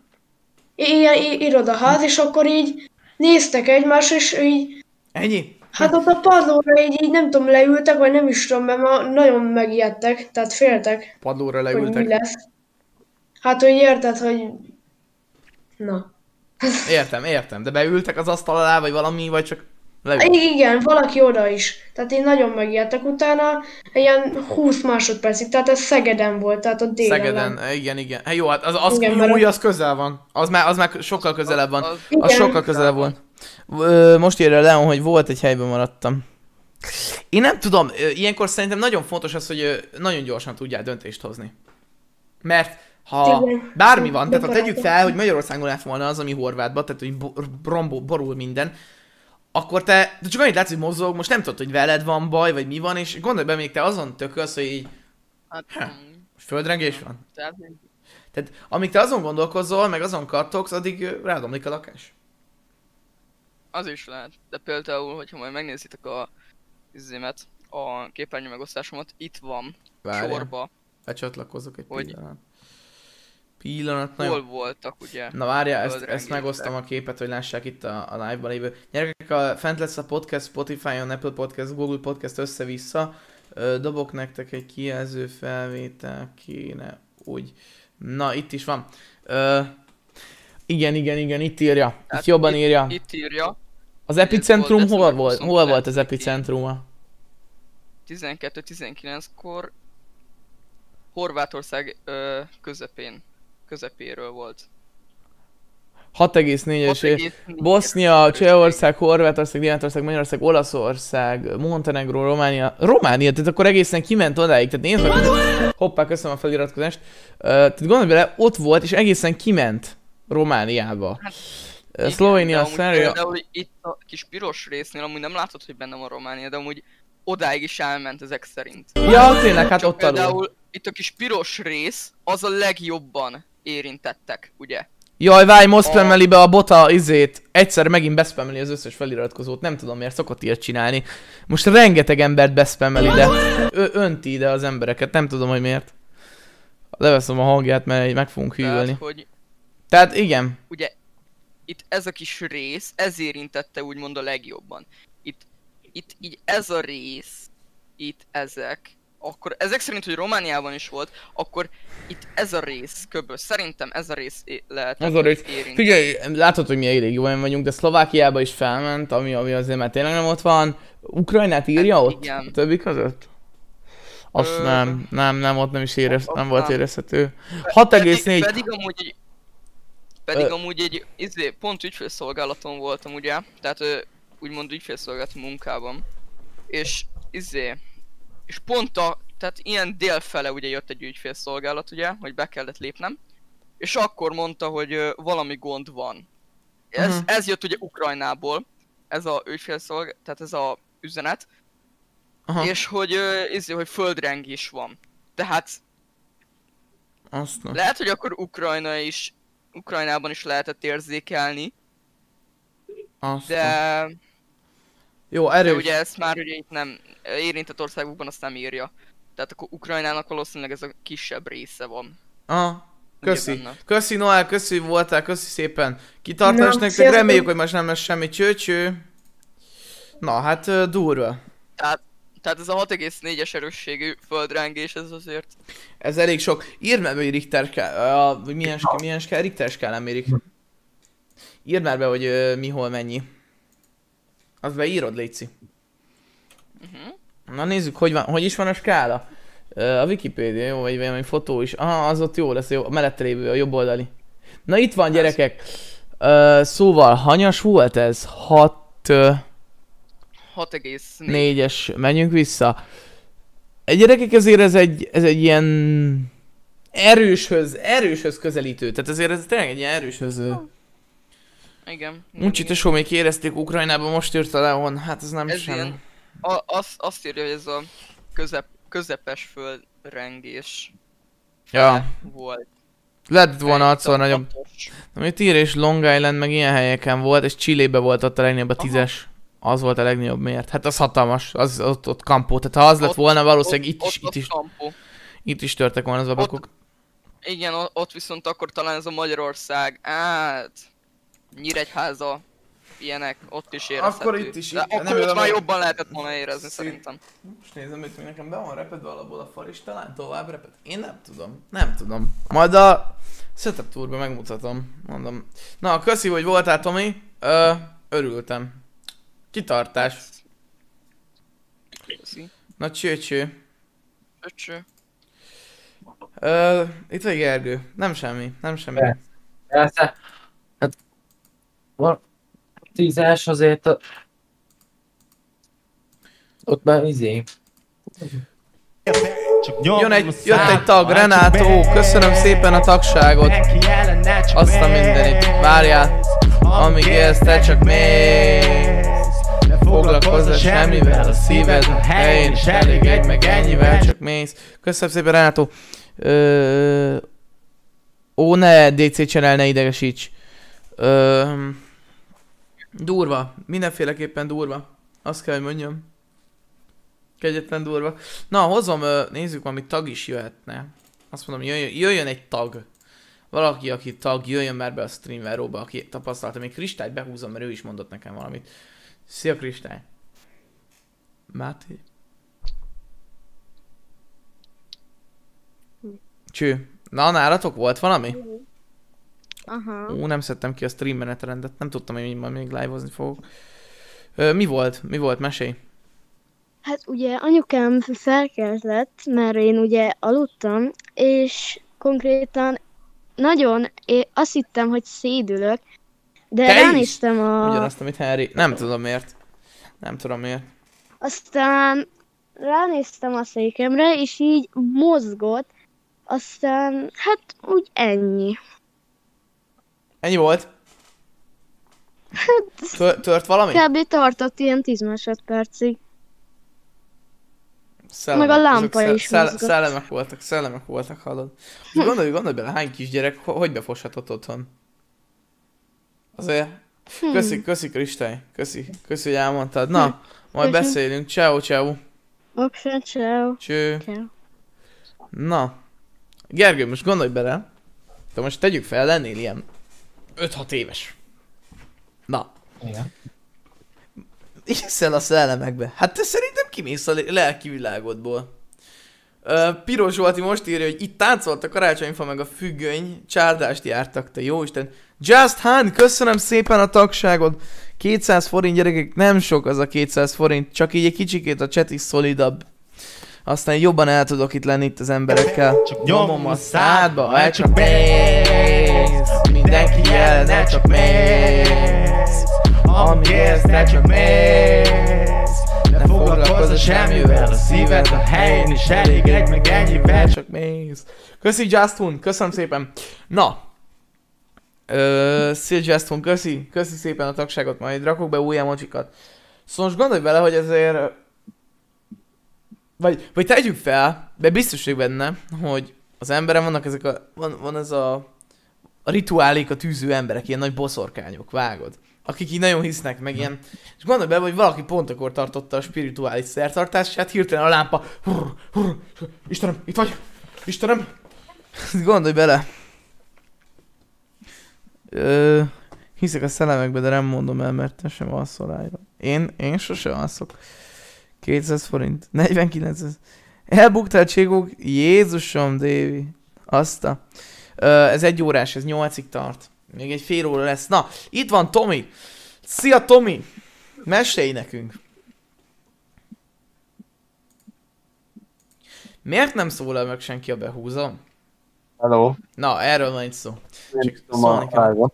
Ilyen i- irodaház, és akkor így néztek egymást, és így, Ennyi? hát ott a padlóra így, így nem tudom, leültek, vagy nem is tudom, mert ma nagyon megijedtek, tehát féltek, Padlóra hogy mi leültek. lesz. Hát, hogy érted, hogy... Na. Értem, értem. De beültek az asztal alá, vagy valami, vagy csak leült. Igen, valaki oda is. Tehát én nagyon megijedtek utána, ilyen 20 másodpercig, tehát ez Szegeden volt, tehát ott délen. Szegeden, igen, igen. Hát jó, hát az, az Igen, jó, az közel van. Az már, az már sokkal közelebb van. Az- Az Igen. sokkal közelebb volt. Most írja Leon, hogy volt egy helyben maradtam. Én nem tudom, ilyenkor szerintem nagyon fontos az, hogy nagyon gyorsan tudjál döntést hozni. Mert ha Igen. bármi van, tehát ha tegyük fel, hogy Magyarországon lett volna az, ami Horvátban, tehát hogy rombol, borul minden, akkor te, de csak annyit látsz, hogy mozog, most nem tudod, hogy veled van baj, vagy mi van, és gondolj be, még te azon tökölsz, hogy így Hát, Ha. most földrengés van. tehát, Tehát amíg te azon gondolkozol, meg azon kattogsz, addig rádomlik a lakás. az is lehet. De például, hogyha majd megnézitek a izémet, a képernyő megosztásomat, itt van, Várjál. sorba, Becsatlakozok egy Hogy- pillanat. Pillanat, hol nagyon... voltak ugye. Na várjál, ezt, ezt megosztom a képet, hogy lássák itt a, a live-ban lévő. Gyerekek, a, fent lesz a podcast Spotify-on, Apple Podcast, Google Podcast össze-vissza. Ö, dobok nektek egy kijelző felvétel, kéne úgy. Na, itt is van. Ö, igen, igen, igen, itt írja. Itt Tehát jobban itt- írja. Itt írja, Az epicentrum volt hol volt? Hol 29. volt az epicentruma? 12-19-kor Horvátország ö, közepén, közepéről volt. 6,4-es év. 6,4 Bosznia, Csehország, Horvátország, Németország, Magyarország, Olaszország, Montenegro, Románia. Románia, tehát akkor egészen kiment odáig. Tehát nézd meg. Hoppá, köszönöm a feliratkozást. Uh, tehát gondolj bele, ott volt, és egészen kiment Romániába. Hát, Uh, Szlovénia, de amúgy Szerbia. Itt a kis piros résznél amúgy nem látod, hogy benne van Románia, de amúgy odáig is elment ezek szerint. Ja, tényleg, hát ott alul. Például itt a kis piros rész, az a legjobban érintettek, ugye? Jaj, várj, most spammeli be a bota izét. Egyszer megint bespammeli az összes feliratkozót. Nem tudom miért, szokott ilyet csinálni. Most rengeteg embert bespammeli, de ő önti ide az embereket. Nem tudom, hogy miért. Leveszem a hangját, mert meg fogunk hűlni. Tehát, hogy Tehát igen. ugye itt ez a kis rész, ez érintette úgymond a legjobban. Itt, itt így ez a rész, itt ezek, akkor ezek szerint, hogy Romániában is volt, akkor itt ez a rész köbös. Szerintem ez a rész lehet. Az a rész. Érint. Figyelj, látod, hogy mi elég jól vagyunk, de Szlovákiába is felment, ami, ami azért már tényleg nem ott van. Ukrajnát írja Hát ott? igen. A többi között? Azt Ö, nem, nem, nem, ott nem is érez, ott nem volt nem. érezhető. Pedig, 6,4. pedig amúgy egy, pedig Ö- amúgy egy, izé, pont ügyfélszolgálaton voltam ugye, tehát úgymond ügyfélszolgálati munkában, és izé, és pont a, tehát ilyen délfele ugye jött egy ügyfélszolgálat ugye, hogy be kellett lépnem, és akkor mondta, hogy ö, valami gond van. Ez, Mhm. ez jött ugye Ukrajnából, ez a ügyfélszolgálat, tehát ez a üzenet, Aha, és hogy, izé, hogy földrengés van. Tehát azt nem. lehet, hogy akkor Ukrajna is, Ukrajnában is lehetett érzékelni, Azt de, nem. Jó, de erős. ugye ezt már ugye itt nem, érintett országokban azt nem írja. Tehát akkor Ukrajnának valószínűleg ez a kisebb része van. Aha. Köszi. Ugye. Köszi Noel, köszi voltál, köszi szépen. Kitartás Na, nektek, reméljük, hogy most nem lesz semmi csőcső. Na, hát durva. Tehát ez a 6,4-es erősségű földrengés, ez azért... Ez elég sok. Írd meg, hogy Richter skál, uh, milyen, milyen skál, Richter skálán mérik. Írd már be, hogy uh, mi, hol, mennyi. Azt beírod, Léci. Uh-huh. Na nézzük, hogy, van, hogy is van a skála. Uh, a Wikipédia, jó, vagy valami fotó is. Aha, az ott jó lesz, jó. A mellette lévő, a jobb oldali. Na itt van gyerekek. Ö, szóval hanyas volt ez? 6 6,4. 4-es, menjünk vissza. Egy gyerekek azért ez egy, ez egy ilyen erőshöz, erőshöz közelítő. Tehát azért ez tényleg egy ilyen erőshöz. Igen. Uncsi tesó még érezték Ukrajnában, most írta Leon, hát ez nem Ez semmi. ilyen, a, azt, azt írja, hogy ez a közep, közepes földrengés Ja, volt. lett volna attól nagyobb. Amit ír és Long Island meg ilyen helyeken volt, és Chile-be volt ott a legnagyobb a Aha. tízes. Az volt a legnagyobb miért? Hát az hatalmas, az ott, ott kampó. Tehát ha az lett Ott- volna, valószínűleg itt ott, is, ott, itt is, Kampó. itt is törtek volna az ablakok. Igen, ott viszont akkor talán ez a Magyarország, át, Nyíregyháza, ilyenek, ott is érezhető. Akkor itt is, De igen, akkor ott már jobban lehetett volna érezni Szép. szerintem. Most nézem, hogy nekem be van repedve alapból a fal is, talán tovább reped. Én nem tudom, nem tudom. Majd a setup tourban megmutatom, mondom. Na, köszi, hogy voltál, Tomi. Ö, örültem. Kitartás. Köszi. Na, cső, cső. Öcső. Ö, itt vagy Gergő. Nem semmi, nem semmi. Persze. Persze. Van tízes azért a... Ott már izé. Jön egy, jött egy tag, Renátó, köszönöm szépen a tagságot. Azt a mindenit, várjál. Amíg élsz, te csak mész. Ne foglalkozz semmivel, a szíved a helyén, és elég egy meg ennyivel csak mész. Köszönöm szépen, Renátó. Ö... Ó, ne, DC channel, ne idegesíts. Ö... Durva, mindenféleképpen durva. Azt kell, hogy mondjam. Kegyetlen durva. Na, hozom, nézzük, valami tag is jöhetne. Azt mondom, jöjjön, jöjjön egy tag. Valaki, aki tag, jöjjön már be a streamveróba, aki tapasztalta. Még Kristályt behúzom, mert ő is mondott nekem valamit. Szia Kristály. Máté. Cső. Na, nálatok volt valami? Aha. Ó, nem szedtem ki a stream menetrendet, nem tudtam, hogy majd még live-ozni fogok. Ö, mi volt? Mi volt? Mesélj. Hát ugye anyukám felkeltett, mert én ugye aludtam, és konkrétan nagyon, én azt hittem, hogy szédülök, de Te ránéztem a... Ugyanazt, amit Harry. Nem tudom miért. Nem tudom miért. Aztán ránéztem a székemre, és így mozgott, aztán hát úgy ennyi. Ennyi volt? Tör- tört valami? Kb. tartott ilyen 10 másodpercig. Szellemek, meg a lámpa is szell- mozgott. Szellemek voltak, szellemek voltak, hallod? Gondolj, gondolj bele, hány kisgyerek, ho- hogy befoshatott otthon? Azért, Hm. köszi, köszi Kristály, köszi, köszi, hogy elmondtad. Na, majd Köszi. beszélünk, ciao, ciao. Oké, ciao. Cső. Ciao. Na, Gergő, most gondolj bele, te most tegyük fel, lennél ilyen 5-6 éves. Na, Igen. Hiszel a szellemekbe. Hát te szerintem kimész a lelki világodból. Ö, Piros Zsolti most írja, hogy itt táncolt a karácsonyfa meg a függöny, csárdást jártak, te jó Isten. Just Han, köszönöm szépen a tagságod. 200 forint gyerekek, nem sok az a 200 forint, csak így egy kicsikét a chat is szolidabb. Aztán jobban el tudok itt lenni itt az emberekkel. Csak nyomom a szádba, ha csak mész. Mindenki el csak mész. Élsz, te csak mész. Ne foglalkozz semmivel, a szíved a helyén is elég egy meg ennyivel csak mész. Köszi Justin, köszönöm szépen. Na. Ö, szia Justin, köszi, köszi szépen a tagságot, majd rakok be új emocsikat. Szóval most gondolj bele, hogy ezért... Vagy, vagy tegyük fel, de biztos vagyok benne, hogy az emberen vannak ezek a... Van, van ez a... A rituálék a tűző emberek, ilyen nagy boszorkányok, vágod? Akik így nagyon hisznek, meg ilyen... És gondolj bele, hogy valaki pont akkor tartotta a spirituális szertartását, hirtelen a lámpa... Hurr, hurr, Istenem, itt vagy! Istenem! Gondolj bele! Ö, hiszek a szellemekbe, de nem mondom el, mert te sem alszol rájra. Én, én sose alszok. 200 forint. 49 ez. Elbuktál Cségók? Jézusom, Dévi. Azta. Ö, ez egy órás, ez 8-ig tart. Még egy fél óra lesz. Na, itt van Tomi. Szia Tomi! Mesélj nekünk. Miért nem szólal meg senki a behúzom? Hello. Na, erről van itt szó. Nem tudom a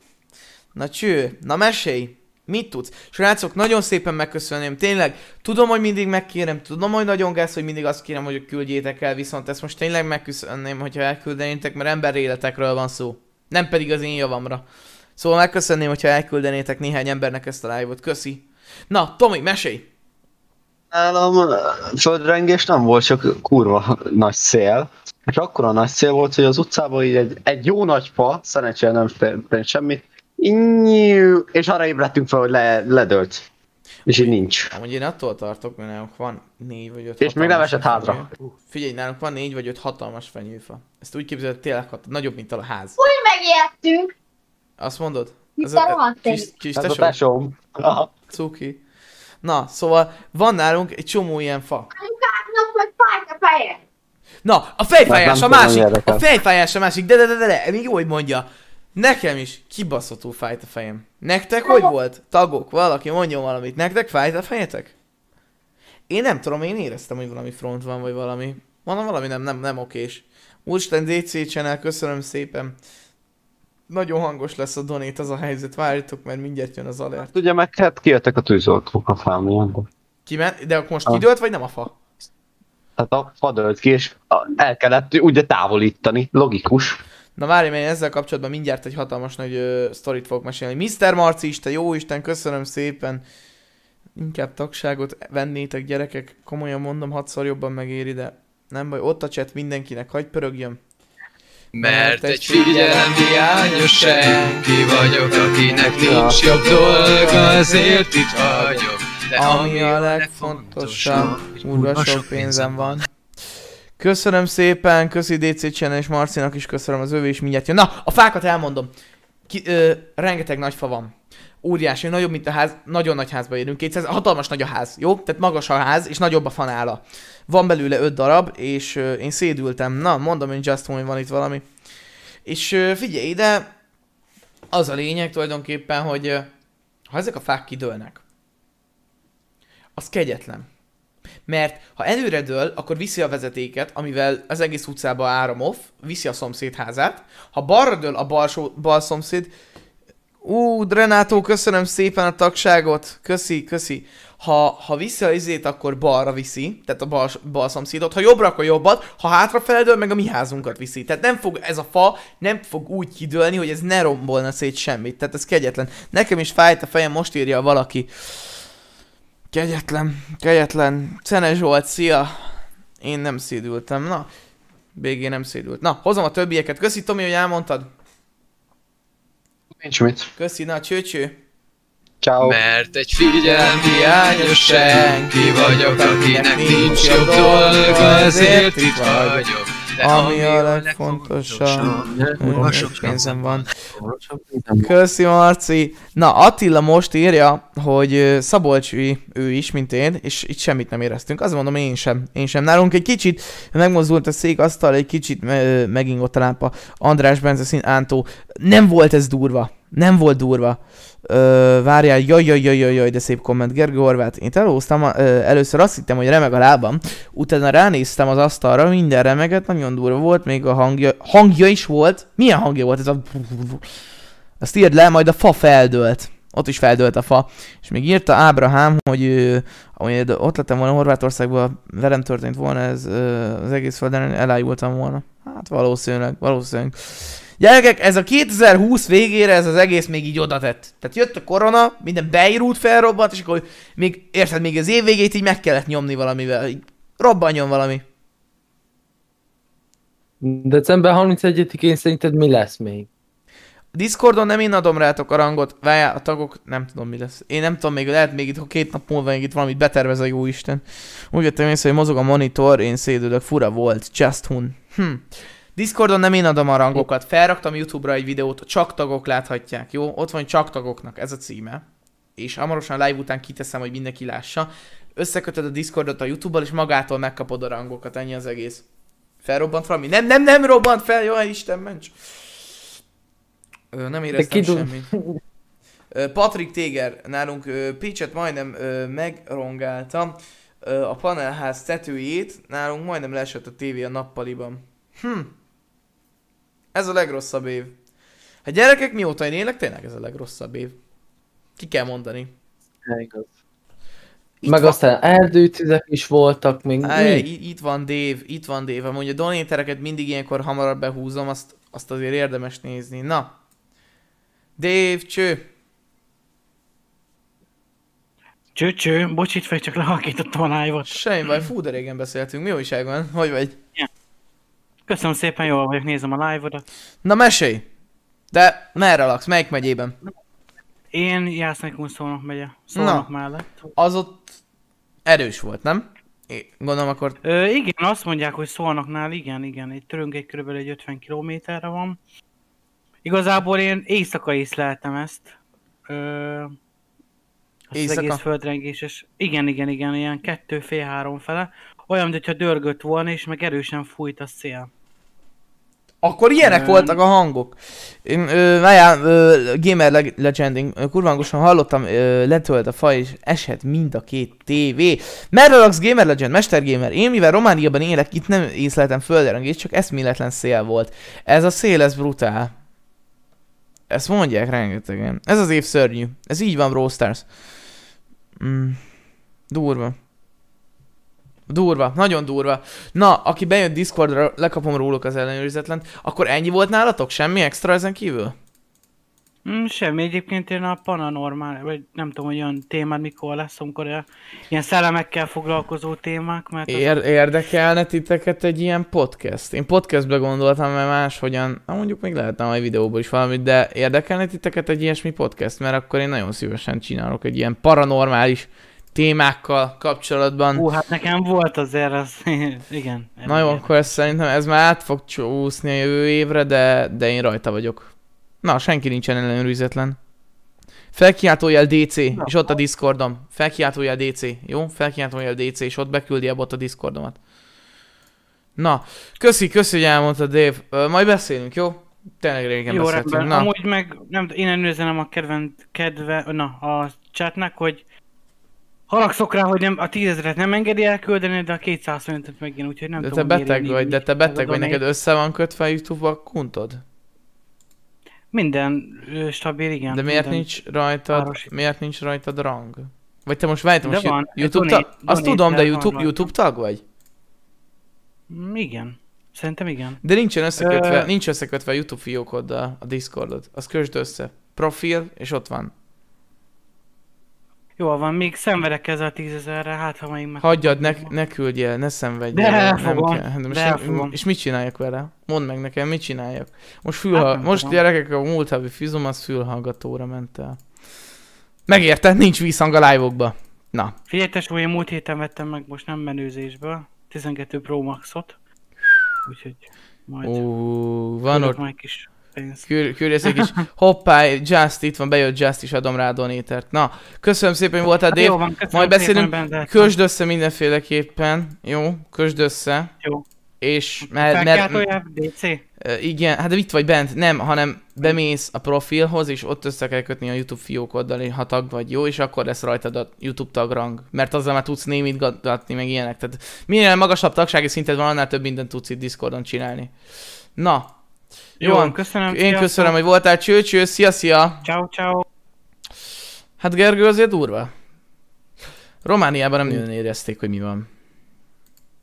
Na cső, na mesélj! Mit tudsz? Srácok, nagyon szépen megköszönném, tényleg, tudom, hogy mindig megkérem, tudom, hogy nagyon gáz, hogy mindig azt kérem, hogy küldjétek el, viszont ezt most tényleg megköszönném, hogyha elküldenétek, mert ember életekről van szó. Nem pedig az én javamra. Szóval megköszönném, hogyha elküldenétek néhány embernek ezt a live-ot. Köszi. Na, Tomi, mesélj! Nálam földrengés nem volt, csak kurva nagy szél. És akkor a nagy szél volt, hogy az utcában így egy, egy jó nagy fa, szerencsére nem történt semmit, Innyú, és arra ébredtünk fel, hogy le, ledölt. És így nincs. Amúgy én attól tartok, mert nálunk van négy vagy öt És még nem esett hátra. fenyő. Figyelj, nálunk van négy vagy öt hatalmas fenyőfa. Ezt úgy képzeled, tényleg hat, nagyobb, mint a ház. Úgy megijedtünk. Azt mondod? Mit Ez a a, kis, kis Ez a tesó? tesóm. Aha. Cuki. Na, szóval van nálunk egy csomó ilyen fa. Anyukáknak meg fájt a feje. Na, a fejfájás a másik! A fejfájás a másik, de de de de, de, még jó, hogy mondja. Nekem is kibaszottul fájt a fejem. Nektek hogy volt? Tagok, valaki mondjon valamit. Nektek fájt a fejetek? Én nem tudom, én éreztem, hogy valami front van, vagy valami. Mondom, valami nem, nem, nem okés. Úristen DC Channel, köszönöm szépen. Nagyon hangos lesz a donét az a helyzet, várjatok, mert mindjárt jön az alert. Ugye meg hát kijöttek a tűzoltók a fám ilyenkor. Kiment? De akkor most Ah. kidőlt, vagy nem a fa? Tehát a fa dölt ki, és a- el kellett ugye távolítani. Logikus. Na várj, mert ezzel kapcsolatban mindjárt egy hatalmas nagy ö, sztorit fogok mesélni. Mr. Marci is, te jó Isten, köszönöm szépen. Inkább tagságot vennétek gyerekek, komolyan mondom, hatszor jobban megéri, de nem baj, ott a chat mindenkinek, hagy pörögjön. Mert egy figyelemhiányos senki vagyok, akinek nincs jobb dolga, azért itt vagyok. De Ami a legfontosabb, úrva sok pénzem van. Köszönöm szépen, köszi DC Channel és Marcinak is köszönöm az övé is mindjárt jön. Na, a fákat elmondom. Ki, ö, rengeteg nagy fa van. Óriási, nagyobb, mint a ház, nagyon nagy házba érünk, 200, hatalmas nagy a ház, jó? Tehát magas a ház, és nagyobb a fanála. Van belőle 5 darab, és ö, én szédültem. Na, mondom, hogy Just hogy van itt valami. És ö, figyelj ide, az a lényeg tulajdonképpen, hogy ö, ha ezek a fák kidőlnek, az kegyetlen. Mert ha előre dől, akkor viszi a vezetéket, amivel az egész utcába áram off, viszi a szomszéd házát. Ha balra dől a balsó, bal szomszéd, Ú, Renátó, köszönöm szépen a tagságot. Köszi, köszi. Ha, ha viszi a izét, akkor balra viszi, tehát a bal, bal szomszédot. Ha jobbra, akkor jobbat. Ha hátra feldől, meg a mi házunkat viszi. Tehát nem fog ez a fa, nem fog úgy kidőlni, hogy ez ne rombolna szét semmit. Tehát ez kegyetlen. Nekem is fájt a fejem, most írja valaki. Kegyetlen, kegyetlen. Cene Zsolt, szia. Én nem szédültem, na. BG nem szédült. Na, hozom a többieket. Köszi Tomi, hogy elmondtad. Nincs mit. Köszi, na csőcső. Ciao. Mert egy figyelemhiányos senki vagyok, akinek nincs jobb dolga, ezért itt vagyok. Ami a legfontosabb, sok pénzem van. Köszi Marci. Na Attila most írja, hogy ö, Szabolcsi ő is, mint én, és itt semmit nem éreztünk. Azt mondom, én sem. Én sem. Nálunk egy kicsit megmozdult a szék, asztal, egy kicsit me- megingott a lámpa. András Benzeszín, Ántó. Nem volt ez durva. Nem volt durva. Ö, várjál, jaj, jaj, jaj, jaj, jaj, de szép komment. Gergő Horváth, én telóztam, ö, először azt hittem, hogy remeg a lábam, utána ránéztem az asztalra, minden remeget, nagyon durva volt, még a hangja, hangja is volt. Milyen hangja volt ez a... Azt írd le, majd a fa feldőlt. Ott is feldőlt a fa. És még írta Ábrahám, hogy ö, ahogy ott lettem volna Horvátországban, velem történt volna ez az egész földön, elájultam volna. Hát valószínűleg, valószínűleg. Gyerekek, ez a 2020 végére ez az egész még így oda tett. Tehát jött a korona, minden beirút felrobbant, és akkor még, érted, még az év végét így meg kellett nyomni valamivel. Így robbanjon valami. December 31-én szerinted mi lesz még? Discordon nem én adom rátok a rangot, várjál, a tagok, nem tudom mi lesz. Én nem tudom még, lehet még itt, ha két nap múlva még itt valamit betervez a jó Isten. Úgy vettem észre, hogy mozog a monitor, én szédülök, fura volt, just hun. Hm. Discordon nem én adom a rangokat, felraktam YouTube-ra egy videót, csak tagok láthatják, jó? Ott van csak tagoknak, ez a címe. És hamarosan live után kiteszem, hogy mindenki lássa. Összekötöd a Discordot a YouTube-bal, és magától megkapod a rangokat, ennyi az egész. Felrobbant valami? Nem, nem, nem robbant fel, jó Isten, ments! Ö, nem éreztem semmit. Ö, Patrick Téger nálunk Pécset majdnem megrongálta. A panelház tetőjét nálunk majdnem leesett a tévé a nappaliban. Hm. Ez a legrosszabb év. Hát gyerekek, mióta én élek, tényleg ez a legrosszabb év. Ki kell mondani. Igaz. Meg aztán erdőtüzek is voltak még. Á, itt van Dave, itt van Dave. Amúgy a donétereket mindig ilyenkor hamarabb behúzom, azt, azt azért érdemes nézni. Na. Dave, cső. Cső-cső, bocs, itt csak lehalkítottam a live-ot. Semmi baj, fú, de régen beszéltünk. Mi újság van? Hogy vagy? Köszönöm szépen, jól vagyok, nézem a live-odat. Na mesélj! De merre laksz? Melyik megyében? Én Jásznékun Szolnok megye, Szolnok Na. mellett. Az ott erős volt, nem? É, gondolom akkor... Ö, igen, azt mondják, hogy Szolnoknál igen, igen, egy törünk egy körülbelül egy 50 kilométerre van. Igazából én éjszaka észleltem ezt. Ö, az Éjszaka? egész földrengéses. Igen, igen, igen, ilyen kettő, fél, három fele. Olyan, mintha dörgött volna, és meg erősen fújt a szél. Akkor ilyenek voltak a hangok. Én, ö, várjál, ö, Gamer Leg- Legending, ö, kurva hangosan hallottam, ö, letölt a fa és esett mind a két tévé. Merre laksz Gamer Legend, Mester Gamer? Én mivel Romániában élek, itt nem észleltem földrengést, csak eszméletlen szél volt. Ez a szél, ez brutál. Ezt mondják rengetegen. Ez az év szörnyű. Ez így van, Brawl Stars. Mm. Durva. Durva, nagyon durva. Na, aki bejön Discordra, lekapom róluk az ellenőrizetlen, akkor ennyi volt nálatok? Semmi extra ezen kívül? Mm, semmi, egyébként én a paranormál, vagy nem tudom, hogy olyan témád mikor lesz, amikor ilyen- ilyen szellemekkel foglalkozó témák, mert az- Ér- érdekelne titeket egy ilyen podcast? Én podcastbe gondoltam, mert máshogyan, na mondjuk még lehetne majd videóból is valamit, de érdekelne titeket egy ilyesmi podcast? Mert akkor én nagyon szívesen csinálok egy ilyen paranormális témákkal kapcsolatban. Hú, hát nekem volt azért az, igen. Na jó, akkor ez szerintem ez már át fog csúszni a jövő évre, de, de én rajta vagyok. Na, senki nincsen ellenőrizetlen. Felkiáltójel DC, Na. és ott a Discordom. Felkiáltójel DC, jó? Felkiáltójel DC, és ott beküldi a bot a Discordomat. Na, köszi, köszi, hogy elmondtad, Dave. Ö, majd beszélünk, jó? Tényleg régen Jó, beszéltünk. rendben. Na, Amúgy meg, nem, én ellenőrzem a kedven, kedve, na, a chatnek, hogy haragszok rá, hogy nem, a tízezret nem engedi elküldeni, de a 200 forintot meg igen, úgyhogy nem de te tudom, miért beteg vagy, de te beteg vagy, neked össze van kötve a YouTube a kuntod? Minden stabil, igen. De miért nincs rajtad, páros- miért nincs rajtad rang? Vagy te most várj, te most van, YouTube tag? Azt tudom, de YouTube. YouTube tag vagy? Mm, Igen. Szerintem igen. De nincsen összekötve, Ö- nincs összekötve a YouTube fiókoddal a Discordod. Az kösd össze. Profil, és ott van. Jó van, még szenvedek ezzel a tízezerre, hát ha még meg... Hagyjad, ne, ne küldjél, ne szenvedj. De elfogom, Hát most de nem- elfogom. és mit csináljak vele? Mondd meg nekem, mit csináljak? Most, fülha- Hát nem most tudom. gyerekek, a múlt havi fizum az fülhallgatóra ment el. Megérted? Nincs vízhang a live-okba. Na. Figyelj tesó, én múlt héten vettem meg most nem menőzésből, 12 Pro Maxot. Úgyhogy majd Ó, van ott kis pénzt. Kür, kürjesz egy kis hoppá, Just, itt van, bejött Just is, adom rá a donétert. Na, köszönöm szépen, hogy voltál, Hát Dave. jó van, Majd beszélünk, kösd össze mindenféleképpen, jó? Kösd össze. Jó. És mert, mert, DC? Igen, hát de itt vagy bent, nem, hanem bemész a profilhoz, és ott össze kell kötni a YouTube fiókoddal, ha tag vagy, jó? És akkor lesz rajtad a YouTube tagrang. Mert azzal már tudsz némit gadatni, meg ilyenek. Tehát minél magasabb tagsági szinted van, annál több mindent tudsz itt Discordon csinálni. Na. Jó, van. köszönöm, Én sziasztok. köszönöm, hogy voltál. Cső, cső, szia, szia. Ciao, ciao. Hát Gergő azért durva. Romániában nem nagyon érezték, hogy mi van.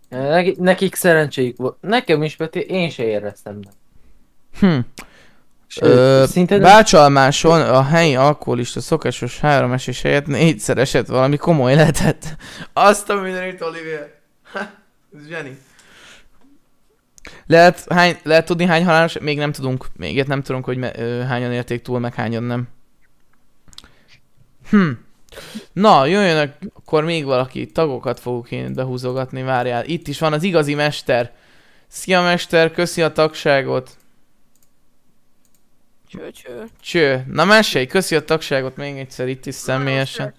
Neki, nekik szerencséjük volt. Nekem is, Peti, én se éreztem. De. Hm. Sőt, Ö, szinte Bácsalmáson a helyi alkoholista szokásos három esés helyett négyszer esett valami komoly lehetett. Azt a mindenit, Olivier. Ha, ez zseni. Lehet, hány, lehet tudni hány halálos? Még nem tudunk. Még ilyet nem tudunk, hogy me, ö, hányan érték túl, meg hányan nem. Hm. Na, jöjjön akkor még valaki. Tagokat fogok én behúzogatni, várjál. Itt is van az igazi mester. Szia mester, köszi a tagságot. Cső, cső. Cső. Na mesélj, köszi a tagságot még egyszer itt is személyesen.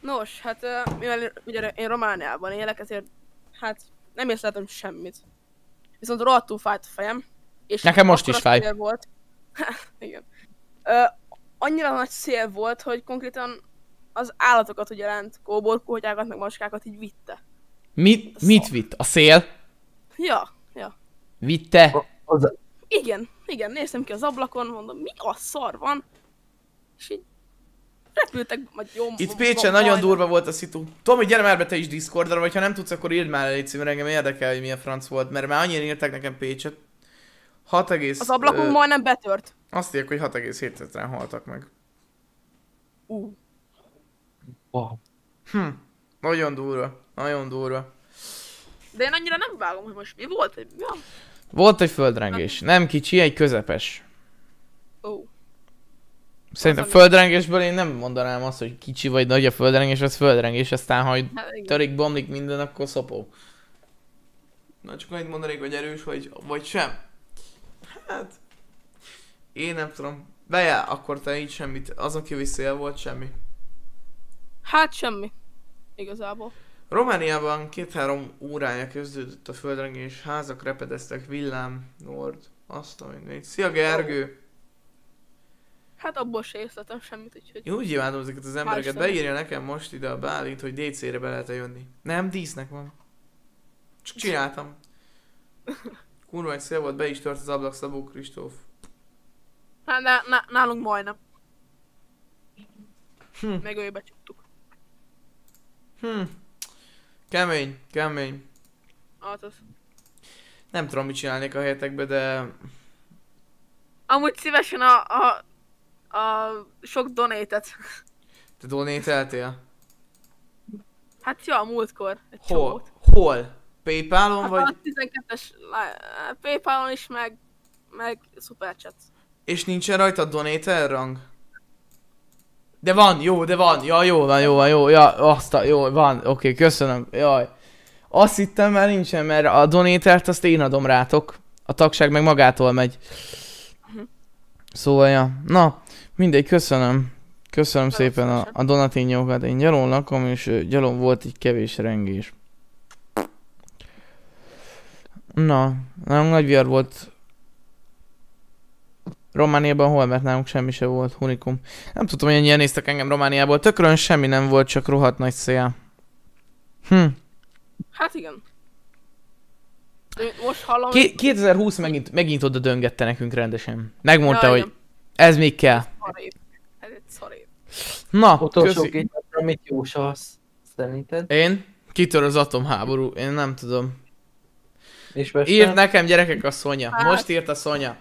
Nos, hát mivel ugye én Romániában élek, ezért hát nem észleltem semmit. Viszont rohadtul fájt a fejem. És Nekem most is fáj. Volt. Igen. Ö, annyira nagy szél volt, hogy konkrétan az állatokat ugye lent, kóborkótyákat, meg maskákat így vitte. Mit, mit vitt? A szél? Ja, ja. Vitte? Hozzá... Igen, igen, néztem ki az ablakon, mondom, mi a szar van? És így repültek, vagy jó, Itt Pécsen nagyon majdnem. durva volt a szitu. Tomi, gyere már be te is Discordra, vagy ha nem tudsz, akkor írd már egy mert engem érdekel, hogy milyen franc volt, mert már annyira írták nekem Pécset. 6, Az ablakunk majdnem betört. Azt írják, hogy 6,7-en haltak meg. Ú. Wow. Hm. Nagyon durva. Nagyon durva. De én annyira nem vágom, hogy most mi volt, vagy mi van. Volt egy földrengés. Nem kicsi, egy közepes. Ó. Szerintem földrengésből én nem mondanám azt, hogy kicsi vagy nagy a földrengés, az földrengés, aztán ha Hát törik, bomlik minden, akkor szopó. Na csak annyit mondanék, hogy erős vagy, vagy sem. Hát... Én nem tudom. Bejel, akkor te így semmit, azon kívül szél volt semmi. Hát semmi. Igazából. Romániában két-három órája kezdődött a földrengés, házak repedeztek, villám, Nord, azt a mindenit. Szia Gergő! Hát abból se észletem semmit, úgyhogy... Én úgy imádom ezeket az embereket, beírja nekem most ide a Bálint, hogy DC-re be lehet jönni. Nem, dísznek van. Csak csináltam. Kurva egy szél volt, be is tört az ablak Szabó Kristóf. Hát de, na, nálunk majdnem. Hm. Még ő becsuktuk. Hm. Kemény, kemény. Hát az. Nem tudom, mit csinálnék a helyetekbe, de... Amúgy szívesen a, a, a sok donétet. Te donételtél? Hát ja, a múltkor. Egy Hol? csomót. Hol? Paypalon Hát vagy? a 12-es lá- Paypalon is, meg, meg Superchat. És nincsen rajta donator rang? De van, jó, de van. Ja, jó van, jó van, jó. Ja, azt a, jó, van. Oké, okay, köszönöm. Jaj. Azt hittem már nincsen, mert a donatert azt én adom rátok. A tagság meg magától megy. Szóval, ja. Na, mindegy, köszönöm. Köszönöm szépen a, a donatinyokat. Én gyalon lakom, és gyalon volt egy kevés rengés. Na, nagyon nagy vihar volt Romániában hol, mert nálunk semmi se volt, Hunikum. Nem tudtam, hogy ennyien néztek engem Romániából. Tökről semmi nem volt, csak rohadt nagy szél. Hm. Hát igen. De most hallom, Ki- 2020 megint, megint oda döngette nekünk rendesen. Megmondta, Ja, hogy igen. ez még kell. Szar év. Ez egy szar év. Na, Utolsó köszi. két jósolsz? Szerinted? Én? Kitör az atomháború, én nem tudom. És? Írt nekem gyerekek a Szonya. Hát. Most írt a Szonya.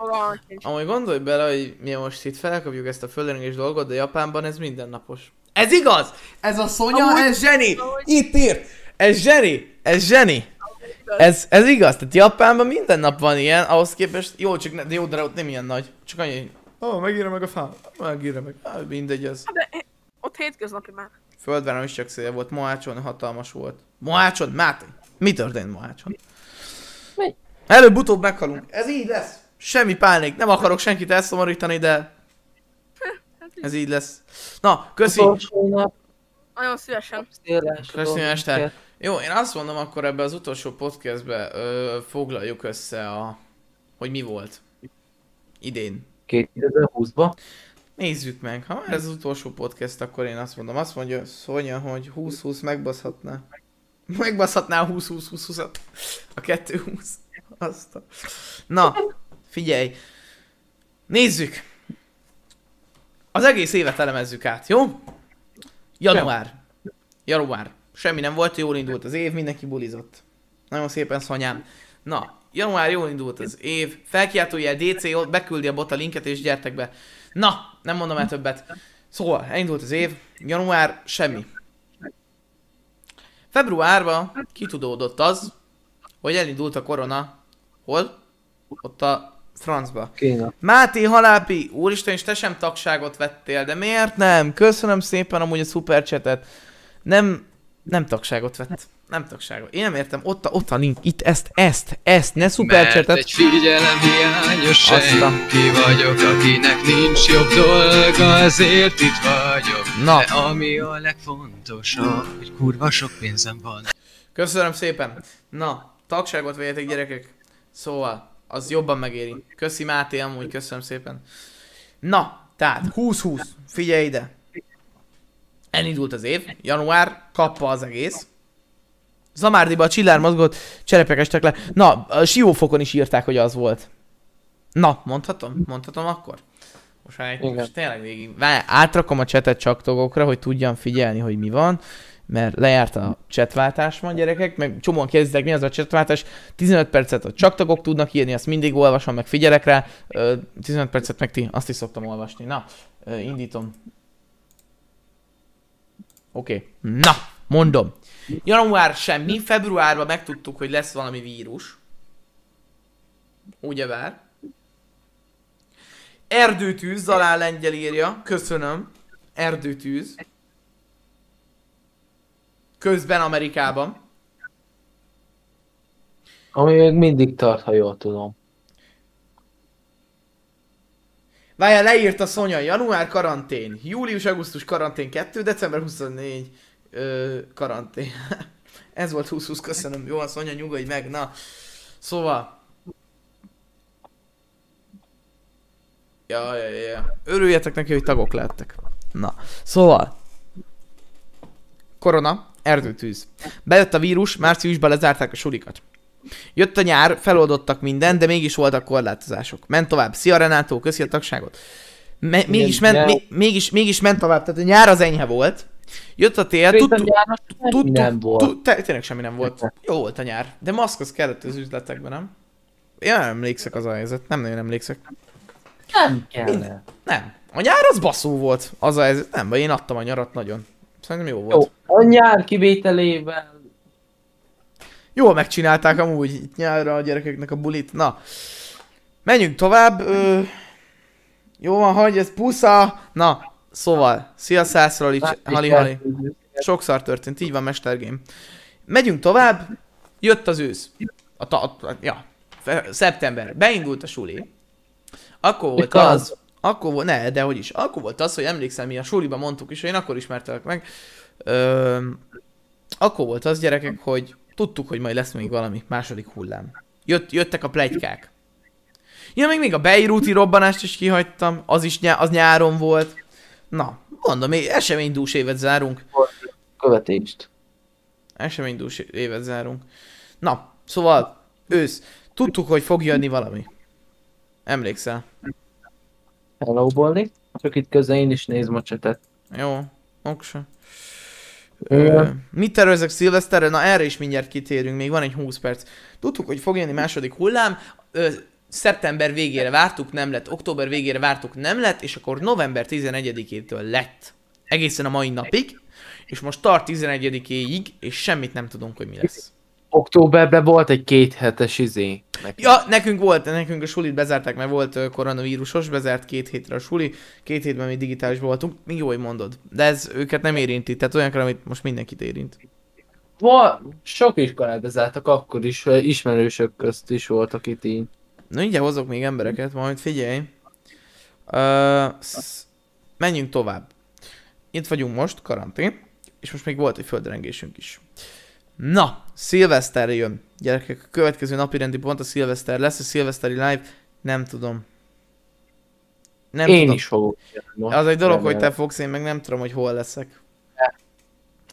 Amúgy gondolj bele, hogy mi most itt felkapjuk ezt a földrengés dolgot, de Japánban ez mindennapos. Ez igaz! Ez a Szonya, Amúgy- ez zseni! amúgy- Itt írt! Ez zseni! Ez zseni! Ez, ez igaz, tehát Japánban minden nap van ilyen, ahhoz képest, jó, csak ne, de jó, de ott nem ilyen nagy. Csak annyi, oh, megírja meg a fám, megírja meg, ah, mindegy az. Hát de ott hétköznapi már. Földváron is csak szél volt, Mohácson hatalmas volt. Mohácson, Máté, mi történt Mohácson? Előbb-utóbb meghalunk. Ez így lesz. Semmi pánik, nem akarok senkit elszomorítani, de ez így lesz. Na, köszi. Nagyon szívesen. széles. Köszönöm este. Jó, én azt mondom, akkor ebbe az utolsó podcastbe ö, foglaljuk össze a... hogy mi volt. Idén. 2020-ban. Nézzük meg. Ha már ez az utolsó podcast, akkor én azt mondom. Azt mondja Szonya, hogy 20-20 megbaszhatná. Megbaszhatná a 20-20-20-20-at. A 2-20. Azt a... Na, figyelj. Nézzük. Az egész évet elemezzük át, jó? Január. Január. Semmi nem volt, jól indult az év, mindenki bulizott. Nagyon szépen szonyám. Na, január jól indult az év. Felkiáltójel DC, beküldi a bot a linket és gyertek be. Na, nem mondom el többet. Szóval, elindult az év. Január, semmi. Februárban kitudódott az, hogy elindult a korona. Hol? Ott a francba. Kína. Máté Halápi, úristen, és te sem tagságot vettél, de miért nem? Köszönöm szépen amúgy a superchatet. Nem, nem tagságot vett. Nem tagságot. Én nem értem, ott a, ott a link, itt ezt, ezt, ezt, ne Mert superchatet. egy figyelem hiányos senki vagyok, akinek nincs jobb dolga, ezért itt vagyok. Na. De ami a legfontosabb, hogy kurva sok pénzem van. Köszönöm szépen. Na, tagságot vegyetek gyerekek. Szóval, az jobban megéri. Köszi Máté, amúgy köszönöm szépen. Na, tehát 20-20, figyelj ide. Elindult az év, január, kappa az egész. Zamárdiba a csillár mozgott, cserepek estek le. Na, a siófokon is írták, hogy az volt. Na, mondhatom? Mondhatom akkor? Most, Igen. most tényleg végig. Várj, átrakom a csetet csak tagokra, hogy tudjam figyelni, hogy mi van. Mert lejárt a chatváltás ma gyerekek, meg csomóan kérdeztek, mi az a chatváltás. 15 percet a csak tagok tudnak írni, azt mindig olvasom, meg figyelek rá. Ö, 15 percet meg ti, azt is szoktam olvasni. Na, indítom. Oké, okay. na, mondom. Január semmi, februárban megtudtuk, hogy lesz valami vírus. Ugyebár. Erdőtűz, Zalán Lengyel írja. Köszönöm. Erdőtűz. Közben Amerikában. Ami még mindig tart, ha jól tudom. Várjál, leírta Szonya, január karantén, július-augusztus karantén 2, december 24 ö, karantén. Ez volt 20-20, köszönöm. Jó, van, Szonya, nyugodj meg, na. Szóval. Ja, ja, ja. Örüljetek neki, hogy tagok lettek. Na, szóval. Korona, erdőtűz. Bejött a vírus, márciusban lezárták a sulikat. Jött a nyár, feloldottak minden, de mégis voltak korlátozások. Ment tovább. Szia Renátó, köszi a tagságot. Me- mégis, ment, mégis, mégis ment tovább, tehát a nyár az enyhe volt. Jött a tél, tudtuk, tudtuk, nem volt. tényleg semmi nem volt. Jó volt a nyár, de maszk az kellett az üzletekben, nem? Én nem emlékszek az a helyzet, nem nagyon emlékszek. Nem kellene. Nem. A nyár az baszó volt, az a helyzet. Nem, vagy én adtam a nyarat nagyon. Szerintem jó volt. Jó, a nyár kivételével Jól megcsinálták amúgy itt nyárra a gyerekeknek a bulit. Na, menjünk tovább. Ö... Jó van, hagyj, ez pusza. Na, szóval, szia Szászrali, hali hali. Sok szar történt, így van, Mester Game. Megyünk tovább, jött az ősz. A ta, a, ja, szeptember, beindult a suli. Akkor volt Mikor? az, akkor volt, ne, de hogy is, akkor volt az, hogy emlékszem, mi a suliban mondtuk is, én akkor ismertelek meg. Ö, akkor volt az gyerekek, hogy tudtuk, hogy majd lesz még valami második hullám. Jött, jöttek a plegykák. Ja, még még a Beiruti robbanást is kihagytam, az is nyá- az nyáron volt. Na, mondom, eseménydús évet zárunk. követést. Eseménydús évet zárunk. Na, szóval, ősz. Tudtuk, hogy fog jönni valami. Emlékszel? Hello, Bolli. Csak itt közben én is nézem a csetet. Jó, oksa. Ö, mit tervezek szilveszterre? Na erre is mindjárt kitérünk, még van egy 20 perc. Tudtuk, hogy fog jönni második hullám, ö, szeptember végére vártuk, nem lett, október végére vártuk, nem lett, és akkor november 11-től lett. Egészen a mai napig, és most tart 11-éig, és semmit nem tudunk, hogy mi lesz. Októberben volt egy két hetes izé. Ja, nekünk volt, nekünk a sulit bezárták, mert volt koronavírusos, bezárt két hétre a suli, két hétben mi digitális voltunk, még jó, hogy mondod. De ez őket nem érinti, tehát olyankor, amit most mindenkit érint. Val- sok iskolát bezártak akkor is, ismerősök közt is voltak itt így. Na mindjárt hozok még embereket, majd figyelj. Uh, menjünk tovább. Itt vagyunk most, karantén, és most még volt egy földrengésünk is. Na, szilveszter jön. Gyerekek, a következő napi rendi pont a szilveszter lesz, a szilveszteri live, nem tudom. Nem Én tudom. is fogok. Az egy dolog, hogy te fogsz, én meg nem tudom, hogy hol leszek.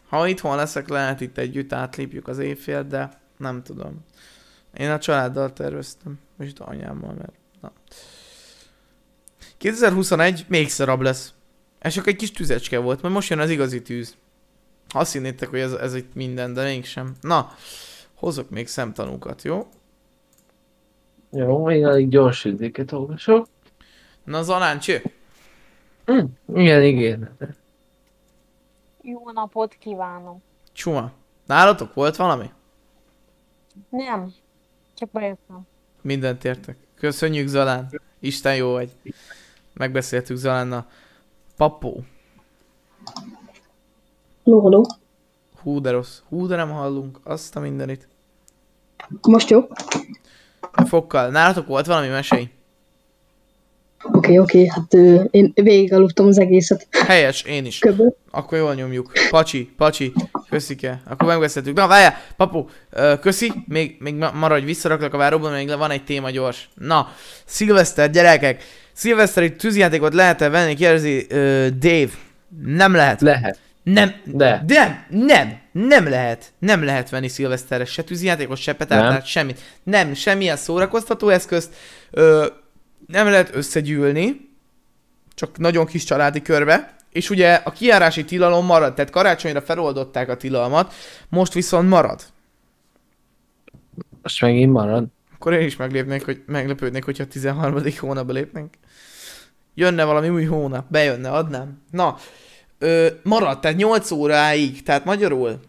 Ha itthon leszek, lehet itt együtt átlépjük az éjfél, de nem tudom. Én a családdal terveztem, és itt anyámmal, mert... Na. 2021 még szarabb lesz. Ez csak egy kis tüzecske volt, mert most jön az igazi tűz. Azt hinnétek, hogy ez, ez itt minden, de mégsem. Na, hozok még szemtanúkat, jó? Jó, én elég gyors izéket olvasok. Na, Zalán, cső! Hm, igen, igen. Jó napot kívánom. Csuma. Nálatok volt valami? Nem, csak bejöttem. Mindent értek. Köszönjük Zalán. Isten jó vagy. Megbeszéltük Zalánnal. Papó. Haló, haló. Hú de rossz. Hú de nem hallunk. Azt a mindenit. Most jó? A fokkal. Nálatok volt valami mesei? Oké, okay, oké, okay, hát ö, én végig aludtam az egészet. Helyes, én is. Köbben. Akkor jól nyomjuk. Pacsi, pacsi. Köszike. Akkor megbeszéltük. Na várjál, papu, köszi. Még, még ma- maradj, visszaraklak a váróban, még van egy téma gyors. Na, szilveszter, gyerekek. Szilveszteri tűzjátékot lehet-e venni? Kérdezi ö, Dave. Nem lehet. Lehet. Nem, De. nem, nem, nem lehet, nem lehet venni szilveszterre se tűzijátékot, se petártát, semmit. Nem, semmilyen szórakoztató eszközt. Ö, nem lehet összegyűlni, csak nagyon kis családi körbe, és ugye a kiárási tilalom marad, tehát karácsonyra feloldották a tilalmat, most viszont marad. Most megint marad. Akkor én is meglépnék, hogy meglepődnék, hogyha a 13. hónapba lépnénk. Jönne valami új hónap, bejönne, adnám. Na, ö, marad, tehát 8 óráig, tehát magyarul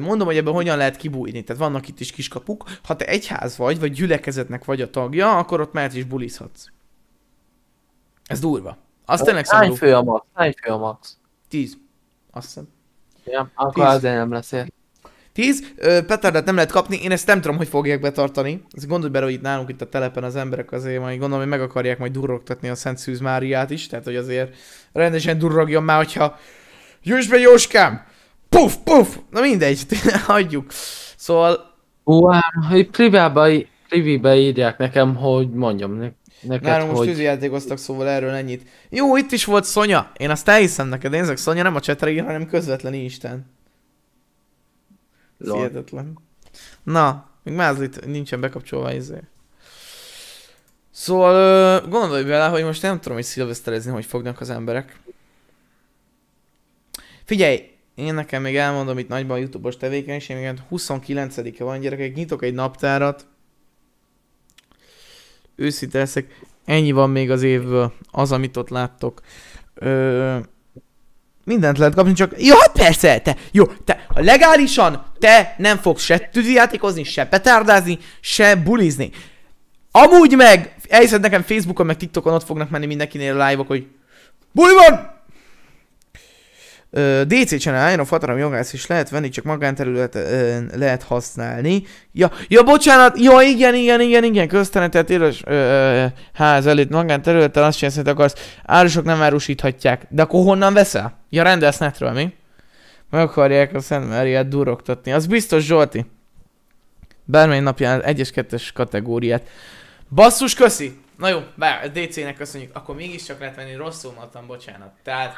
mondom, hogy ebben hogyan lehet kibújni. Tehát vannak itt is kiskapuk. Ha te egyház vagy, vagy gyülekezetnek vagy a tagja, akkor ott mehet is bulizhatsz. Ez durva. Az tényleg Hány szomorú. fő a max? Hány fő a max? 10. Azt hiszem. Ja, akkor Tíz. azért nem lesz ér. 10. Ö, petardet nem lehet kapni, én ezt nem tudom, hogy fogják betartani. Ezt gondolj bele, hogy itt nálunk itt a telepen az emberek azért majd gondolom, hogy meg akarják majd durrogtatni a Szent Szűz Máriát is, tehát hogy azért rendesen durrogjon már, hogyha Jössz be Jóskám! Puf, puf! Na mindegy, hagyjuk. Szóval ám, hogy privába, privibe írják nekem, hogy mondjam ne, neked, nálunk most hogy... tűzijátékoztak, szóval erről ennyit. Jó, itt is volt Szonya. Én azt elhiszem neked, én ezek Szonya nem a csetre ír, hanem közvetlen Isten. Hihetetlen. Na, még mázlit nincsen bekapcsolva izé. Szóval ö, gondolj bele, hogy most nem tudom, hogy szilveszterezni, hogy fognak az emberek. Figyelj, én nekem még elmondom itt nagyban a Youtube-os tevékenység, még 29-e van gyerekek, nyitok egy naptárat. Őszinte leszek, ennyi van még az évből, az, amit ott láttok. Ö, mindent lehet kapni, csak... Jó, hát persze, te, jó, te, legálisan te nem fogsz se tűzijátékozni, se petárdázni, se bulizni. Amúgy meg, elhiszed nekem Facebookon, meg TikTokon ott fognak menni mindenkinél live-ok, hogy Buli van! DC Channel, Iron Fataram jogász is lehet venni, csak magánterület ö, lehet használni. Ja, ja, bocsánat, ja, igen, igen, igen, igen, köztenetet éles ház előtt magánterületen azt csinálsz, hogy akarsz, árusok nem árusíthatják. De akkor honnan veszel? Ja, rendelsz netről, mi? Meg akarják a Szent Máriát durogtatni. Az biztos, Zsolti. Bármely napján egyes kettes kategóriát. Basszus, köszi! Na jó, bár DC-nek köszönjük. Akkor mégiscsak lehet venni, rosszul mondtam, bocsánat. Tehát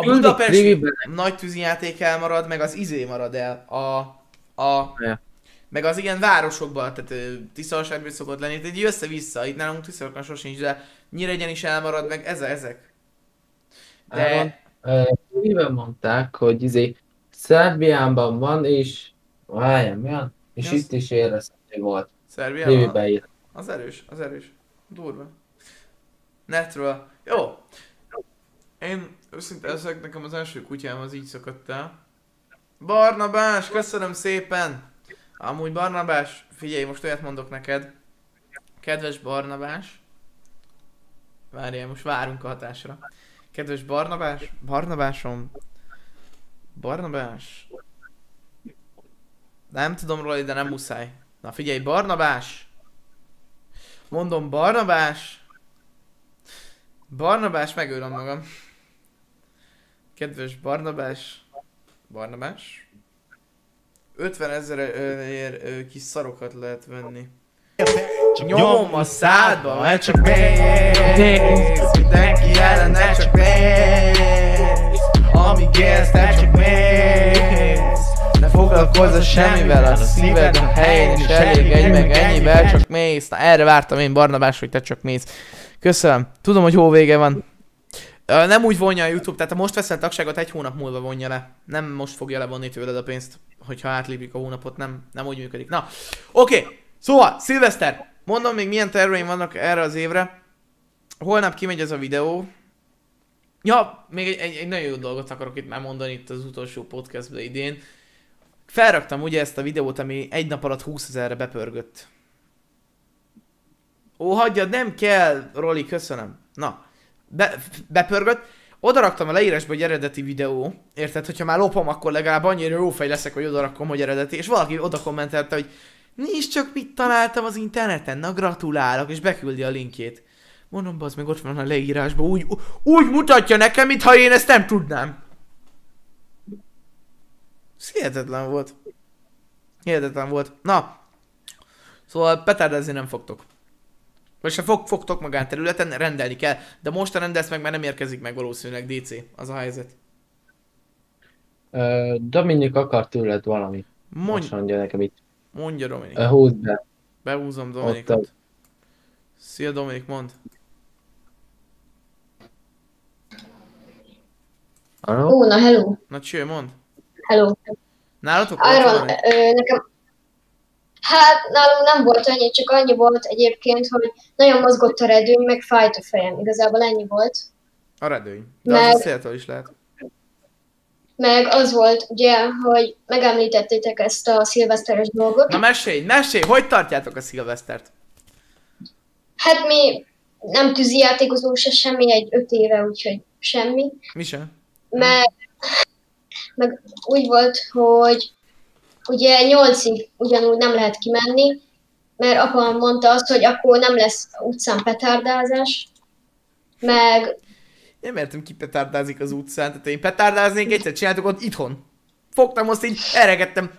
a Küldik Budapesti privibe. nagy tűzijáték elmarad, meg az izé marad el. A, a, Ja. meg az ilyen városokban, tehát Tiszalságban szokott lenni, tehát így össze-vissza, itt nálunk Tiszalkan sosincs, de Nyíregyen is elmarad, meg ezek, ezek. De, priviben mondták, hogy izé Szerbiában van, és várjál, mi van? És Mi itt is érezhető volt. Szerbiában? Az erős, az erős. Durva. Netről. Jó. Én őszinte leszek, nekem az első kutyám az így szakadt el. Barnabás, köszönöm szépen! Amúgy Barnabás, figyelj, most olyat mondok neked. Kedves Barnabás. Várjál, most várunk a hatásra. Kedves Barnabás, Barnabásom. Barnabás. Nem tudom róla, de nem muszáj. Na figyelj, Barnabás! Mondom, Barnabás! Barnabás, megölöm magam. Kedves Barnabás. Barnabás. 50 ezerért kis szarokat lehet venni. Nyomom a szádba, mert csak mész Mindenki ellene csak mész Amíg élsz, te csak mész Ne foglalkozz semmivel, a szíved a helyén is elég egy meg ennyivel csak mész Na erre vártam én Barnabás, hogy te csak mész Köszönöm, tudom, hogy hóvége van Ö, Nem úgy vonja a Youtube, tehát ha most veszel tagságot, egy hónap múlva vonja le. Nem most fogja levonni tőled a pénzt, hogyha átlépjük a hónapot, nem, nem úgy működik. Na, oké, okay. szóval, szilveszter, mondom még milyen terveim vannak erre az évre. Holnap kimegy ez a videó. Ja, még egy, egy, egy nagyon jó dolgot akarok itt már mondani itt az utolsó podcastben idén. Felraktam ugye ezt a videót, ami egy nap alatt 20 ezerre bepörgött. Ó, hagyjad, nem kell, Roli, köszönöm. Na, be, bepörgött. Oda raktam a leírásba, hogy eredeti videó. Érted? Hogyha már lopom, akkor legalább annyira jó fej leszek, hogy oda rakom, hogy eredeti. És valaki oda kommentelte, hogy Nézd csak, mit találtam az interneten, na gratulálok, és beküldi a linkjét. Mondom, az meg ott van a leírásban, úgy, úgy mutatja nekem, mintha én ezt nem tudnám. Ez hihetetlen volt. Hihetetlen volt. Na. Szóval petárdezni nem fogtok. Vagy se fog, fogtok magánterületen, rendelni kell. De most a rendelsz meg, mert nem érkezik meg valószínűleg DC. Az a helyzet. Ö, Dominik akar tőled valamit. Mondj. Most mondja nekem itt. Mondja Dominik. Ö, Húzd be. Behúzom Ott Dominikot. Szia Dominik, mond. Ó, na hello. Na cső, mond. Hello. Nálatok ö, nekem... Hát nálunk nem volt annyi, csak annyi volt egyébként, hogy nagyon mozgott a redőny, meg fájt a fejem. Igazából ennyi volt. A redőny. De az Meg- a széltől is lehet. Meg az volt, ugye, hogy megemlítettétek ezt a szilveszteres dolgot. Na mesélj, mesélj, hogy tartjátok a szilvesztert? Hát mi nem tűzijátékozunk se semmi egy öt éve, úgyhogy semmi. Mi sem? Meg, meg úgy volt, hogy ugye nyolcig ugyanúgy nem lehet kimenni, mert apa mondta azt, hogy akkor nem lesz utcán petárdázás, meg Nem értem, ki petárdázik az utcán. Tehát én petárdáznék, egyszer csináltuk ott itthon. Fogtam, azt így elregettem.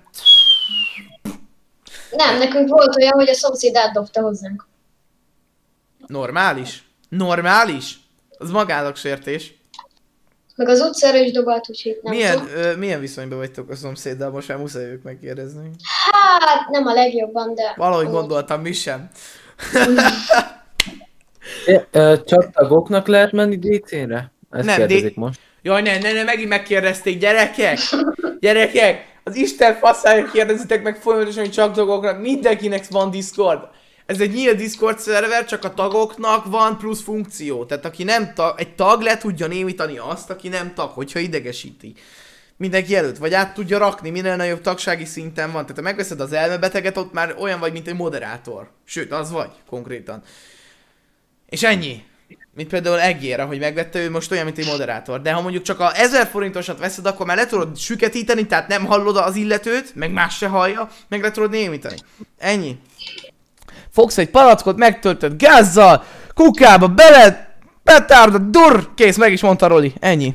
nem, nekünk volt olyan, hogy a szomszéd átdobta hozzánk. Normális? Normális? Az magállagsértés. Meg az utcára is dobált, úgyhogy nem Milyen, tudom. ö, milyen viszonyban vagytok a szomszéddal? Most már muszáj ők megkérdezni. Hát nem a legjobban, de... Valahogy gondoltam, mi sem. Csak tagoknak lehet menni DC-re? Ezt Nem, kérdezik most. Jaj, ne, ne, ne, megint megkérdezték, gyerekek! Gyerekek! Az Isten faszára kérdezitek meg folyamatosan, hogy csak tagoknak, mindenkinek van Discord. Ez egy nyílt Discord szerver, csak a tagoknak van plusz funkció. Tehát aki nem tag, egy tag le tudja némítani azt, aki nem tag, hogyha idegesíti. Mindenki előtt, vagy át tudja rakni, minél nagyobb tagsági szinten van. Tehát ha megveszed az elmebeteget, ott már olyan vagy, mint egy moderátor. Sőt, az vagy, konkrétan. És ennyi. Mint például Egér, hogy megvette ő most olyan, mint egy moderátor. De ha mondjuk csak a 1000 forintosat veszed, akkor már le tudod süketíteni, tehát nem hallod az illetőt, meg más se hallja, meg le tudod némítani. Ennyi. Fogsz egy palackot, megtöltöd gázzal, kukába bele, petárda, dur, kész, meg is mondta Roli. Ennyi.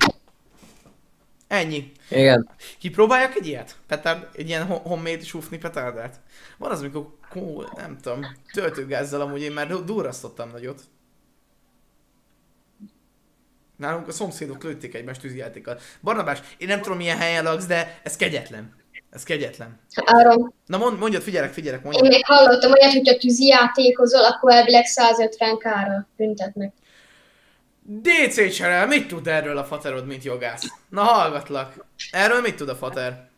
Ennyi. Igen. Kipróbáljak egy ilyet? Petárd, egy ilyen ho- homemade sufni petárdát? Van az, amikor, kó, nem tudom, töltőgázzal amúgy én már du- durrasztottam nagyot. Nálunk a szomszédok lőtték egymást tűzijátékkal. Barnabás, én nem tudom milyen helyen laksz, de ez kegyetlen. Ez kegyetlen. Áron, Na mond, mondjad, figyelek, figyelek, én mondjad. még hallottam olyat, hogyha tűzi játékozol, akkor elvileg 150 kára büntetnek. DC Cserel, mit tud erről a faterod, mint jogász? Na hallgatlak. Erről mit tud a fater?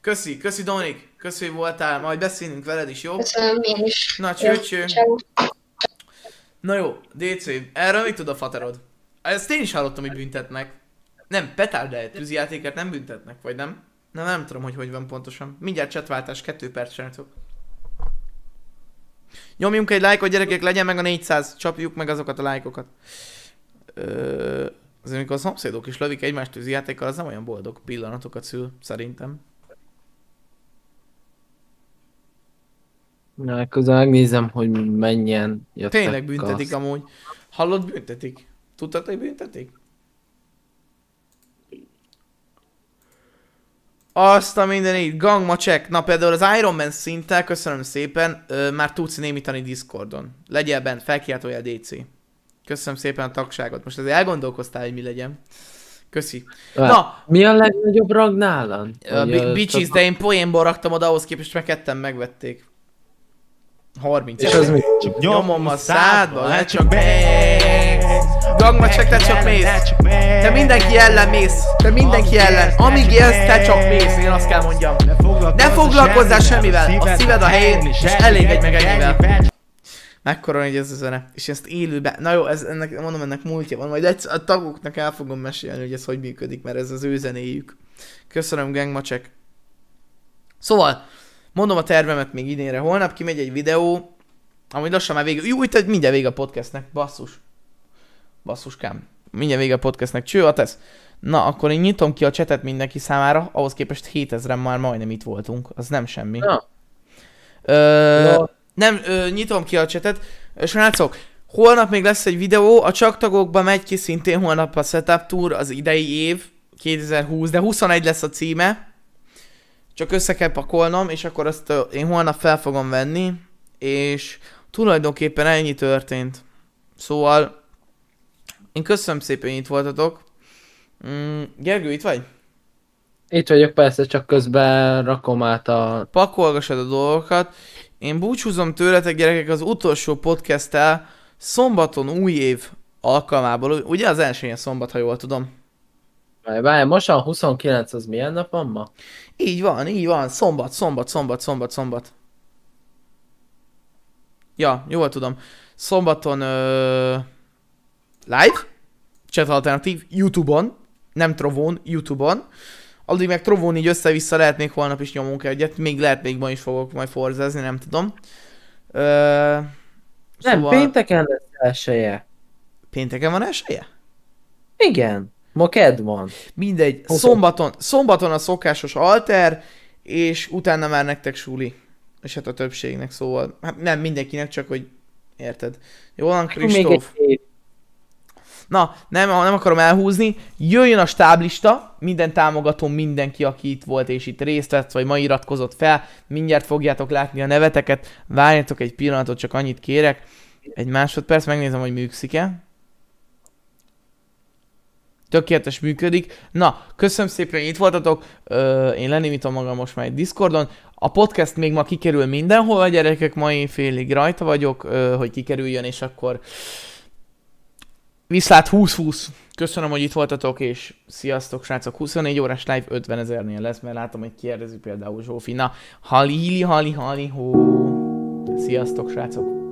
Köszi, köszi Dominik, köszi, hogy voltál, majd beszélünk veled is, jó? Köszönöm, én is. Na, Jó, cső, cső. ciao. Na jó, DC, erről mit tud a faterod? Ezt én is hallottam, hogy büntetnek. Nem, petárdáját, tűzijátékért nem büntetnek, vagy nem? Nem, nem tudom, hogy hogy van pontosan. Mindjárt csatváltás, kettő perc srácok. Nyomjunk egy lájkot, gyerekek, legyen meg a 400, csapjuk meg azokat a lájkokat. Ö, azért amikor a szomszédok is lövik egymást tűzijátékkal, az nem olyan boldog pillanatokat szül, szerintem. Na, közben megnézem, hogy mennyien jöttek. Tényleg büntetik a... amúgy. Hallod, büntetik. Tudtad, hogy büntetik? Azt a mindenit, gangmacsek. Na például az Iron Man szinttel, köszönöm szépen, ö, már tudsz némítani Discordon. Legyél bent, felkiáltójál DC. Köszönöm szépen a tagságot. Most azért elgondolkoztál, hogy mi legyen. Köszi. Na, Mi a legnagyobb rang nálam? csak- de én poénból raktam oda, ahhoz képest meg ketten megvették. 30. És az mi? Nyomom a szádba, ne csak mész. Gangma csak te csak mész. Te mindenki ellen mész. Te mindenki ellen. Amíg élsz, te csak mész. Én azt kell mondjam. Ne foglalkozzál semmivel. A szíved a helyén, és elég egy meg ennyivel. Mekkora hogy ez a zene. És ezt élőben. Na jó, ez, ennek, mondom, ennek múltja van. Majd egyszer a tagoknak el fogom mesélni, hogy ez hogy működik, mert ez az ő zenéjük. Köszönöm, gangmacsek. Szóval, mondom a tervemet még idénre. Holnap kimegy egy videó, amúgy lassan már vége. Jó, itt mindjárt vége a podcastnek. Basszus. Basszuskám. Mindjárt vége a podcastnek. Cső, a tesz. Na, akkor én nyitom ki a csetet mindenki számára, ahhoz képest 7000-en már majdnem itt voltunk. Az nem semmi. Na. Ö, Na. Nem, ö, nyitom ki a csetet. Srácok, holnap még lesz egy videó, a csak tagokba megy ki szintén holnap a Setup Tour, az idei év, 2020, de 21 lesz a címe. Csak össze kell pakolnom, és akkor azt én holnap fel fogom venni, és tulajdonképpen ennyi történt. Szóval, én köszönöm szépen, hogy itt voltatok. Mm, Gergő, itt vagy? Itt vagyok persze, csak közben rakom át a... Pakolgassad a dolgokat, Én búcsúzom tőletek gyerekek az utolsó podcasttel szombaton új év alkalmából. Ugye az első ilyen szombat, ha jól tudom. Várj, most a 29 az milyen nap van ma? Így van, így van. Szombat, szombat, szombat, szombat, szombat. Ja, jól tudom. Szombaton ö... live, chat alternatív, Youtube-on, nem Trovón, Youtube-on. Addig meg Trovón így össze-vissza lehetnék holnap is nyomunk egyet, még lehet még ma is fogok majd forzázni, nem tudom. Ö... Nem, szóval... pénteken lesz elsője. Pénteken van esélye? Igen. Ma kedd van. Mindegy, szombaton, szombaton a szokásos alter, és utána már nektek suli. És hát a többségnek, szóval, hát nem mindenkinek, csak hogy érted. Jól van, Kristóf? Na, nem, nem akarom elhúzni. Jöjjön a stáblista, minden támogató, mindenki, aki itt volt és itt részt vett, vagy ma iratkozott fel. Mindjárt fogjátok látni a neveteket. Várjatok egy pillanatot, csak annyit kérek. Egy másodperc, megnézem, hogy működik-e tökéletes működik. Na, köszönöm szépen, hogy itt voltatok. Ö, én lenémítom magam most már egy Discordon. A podcast még ma kikerül mindenhol, a gyerekek, mai félig rajta vagyok, ö, hogy kikerüljön, és akkor viszlát 20-20. Köszönöm, hogy itt voltatok, és sziasztok, srácok. 24 órás live 50 ezernél lesz, mert látom, hogy kérdezi például Zsófi. Na, halili, hali, hali, hó. Sziasztok, srácok.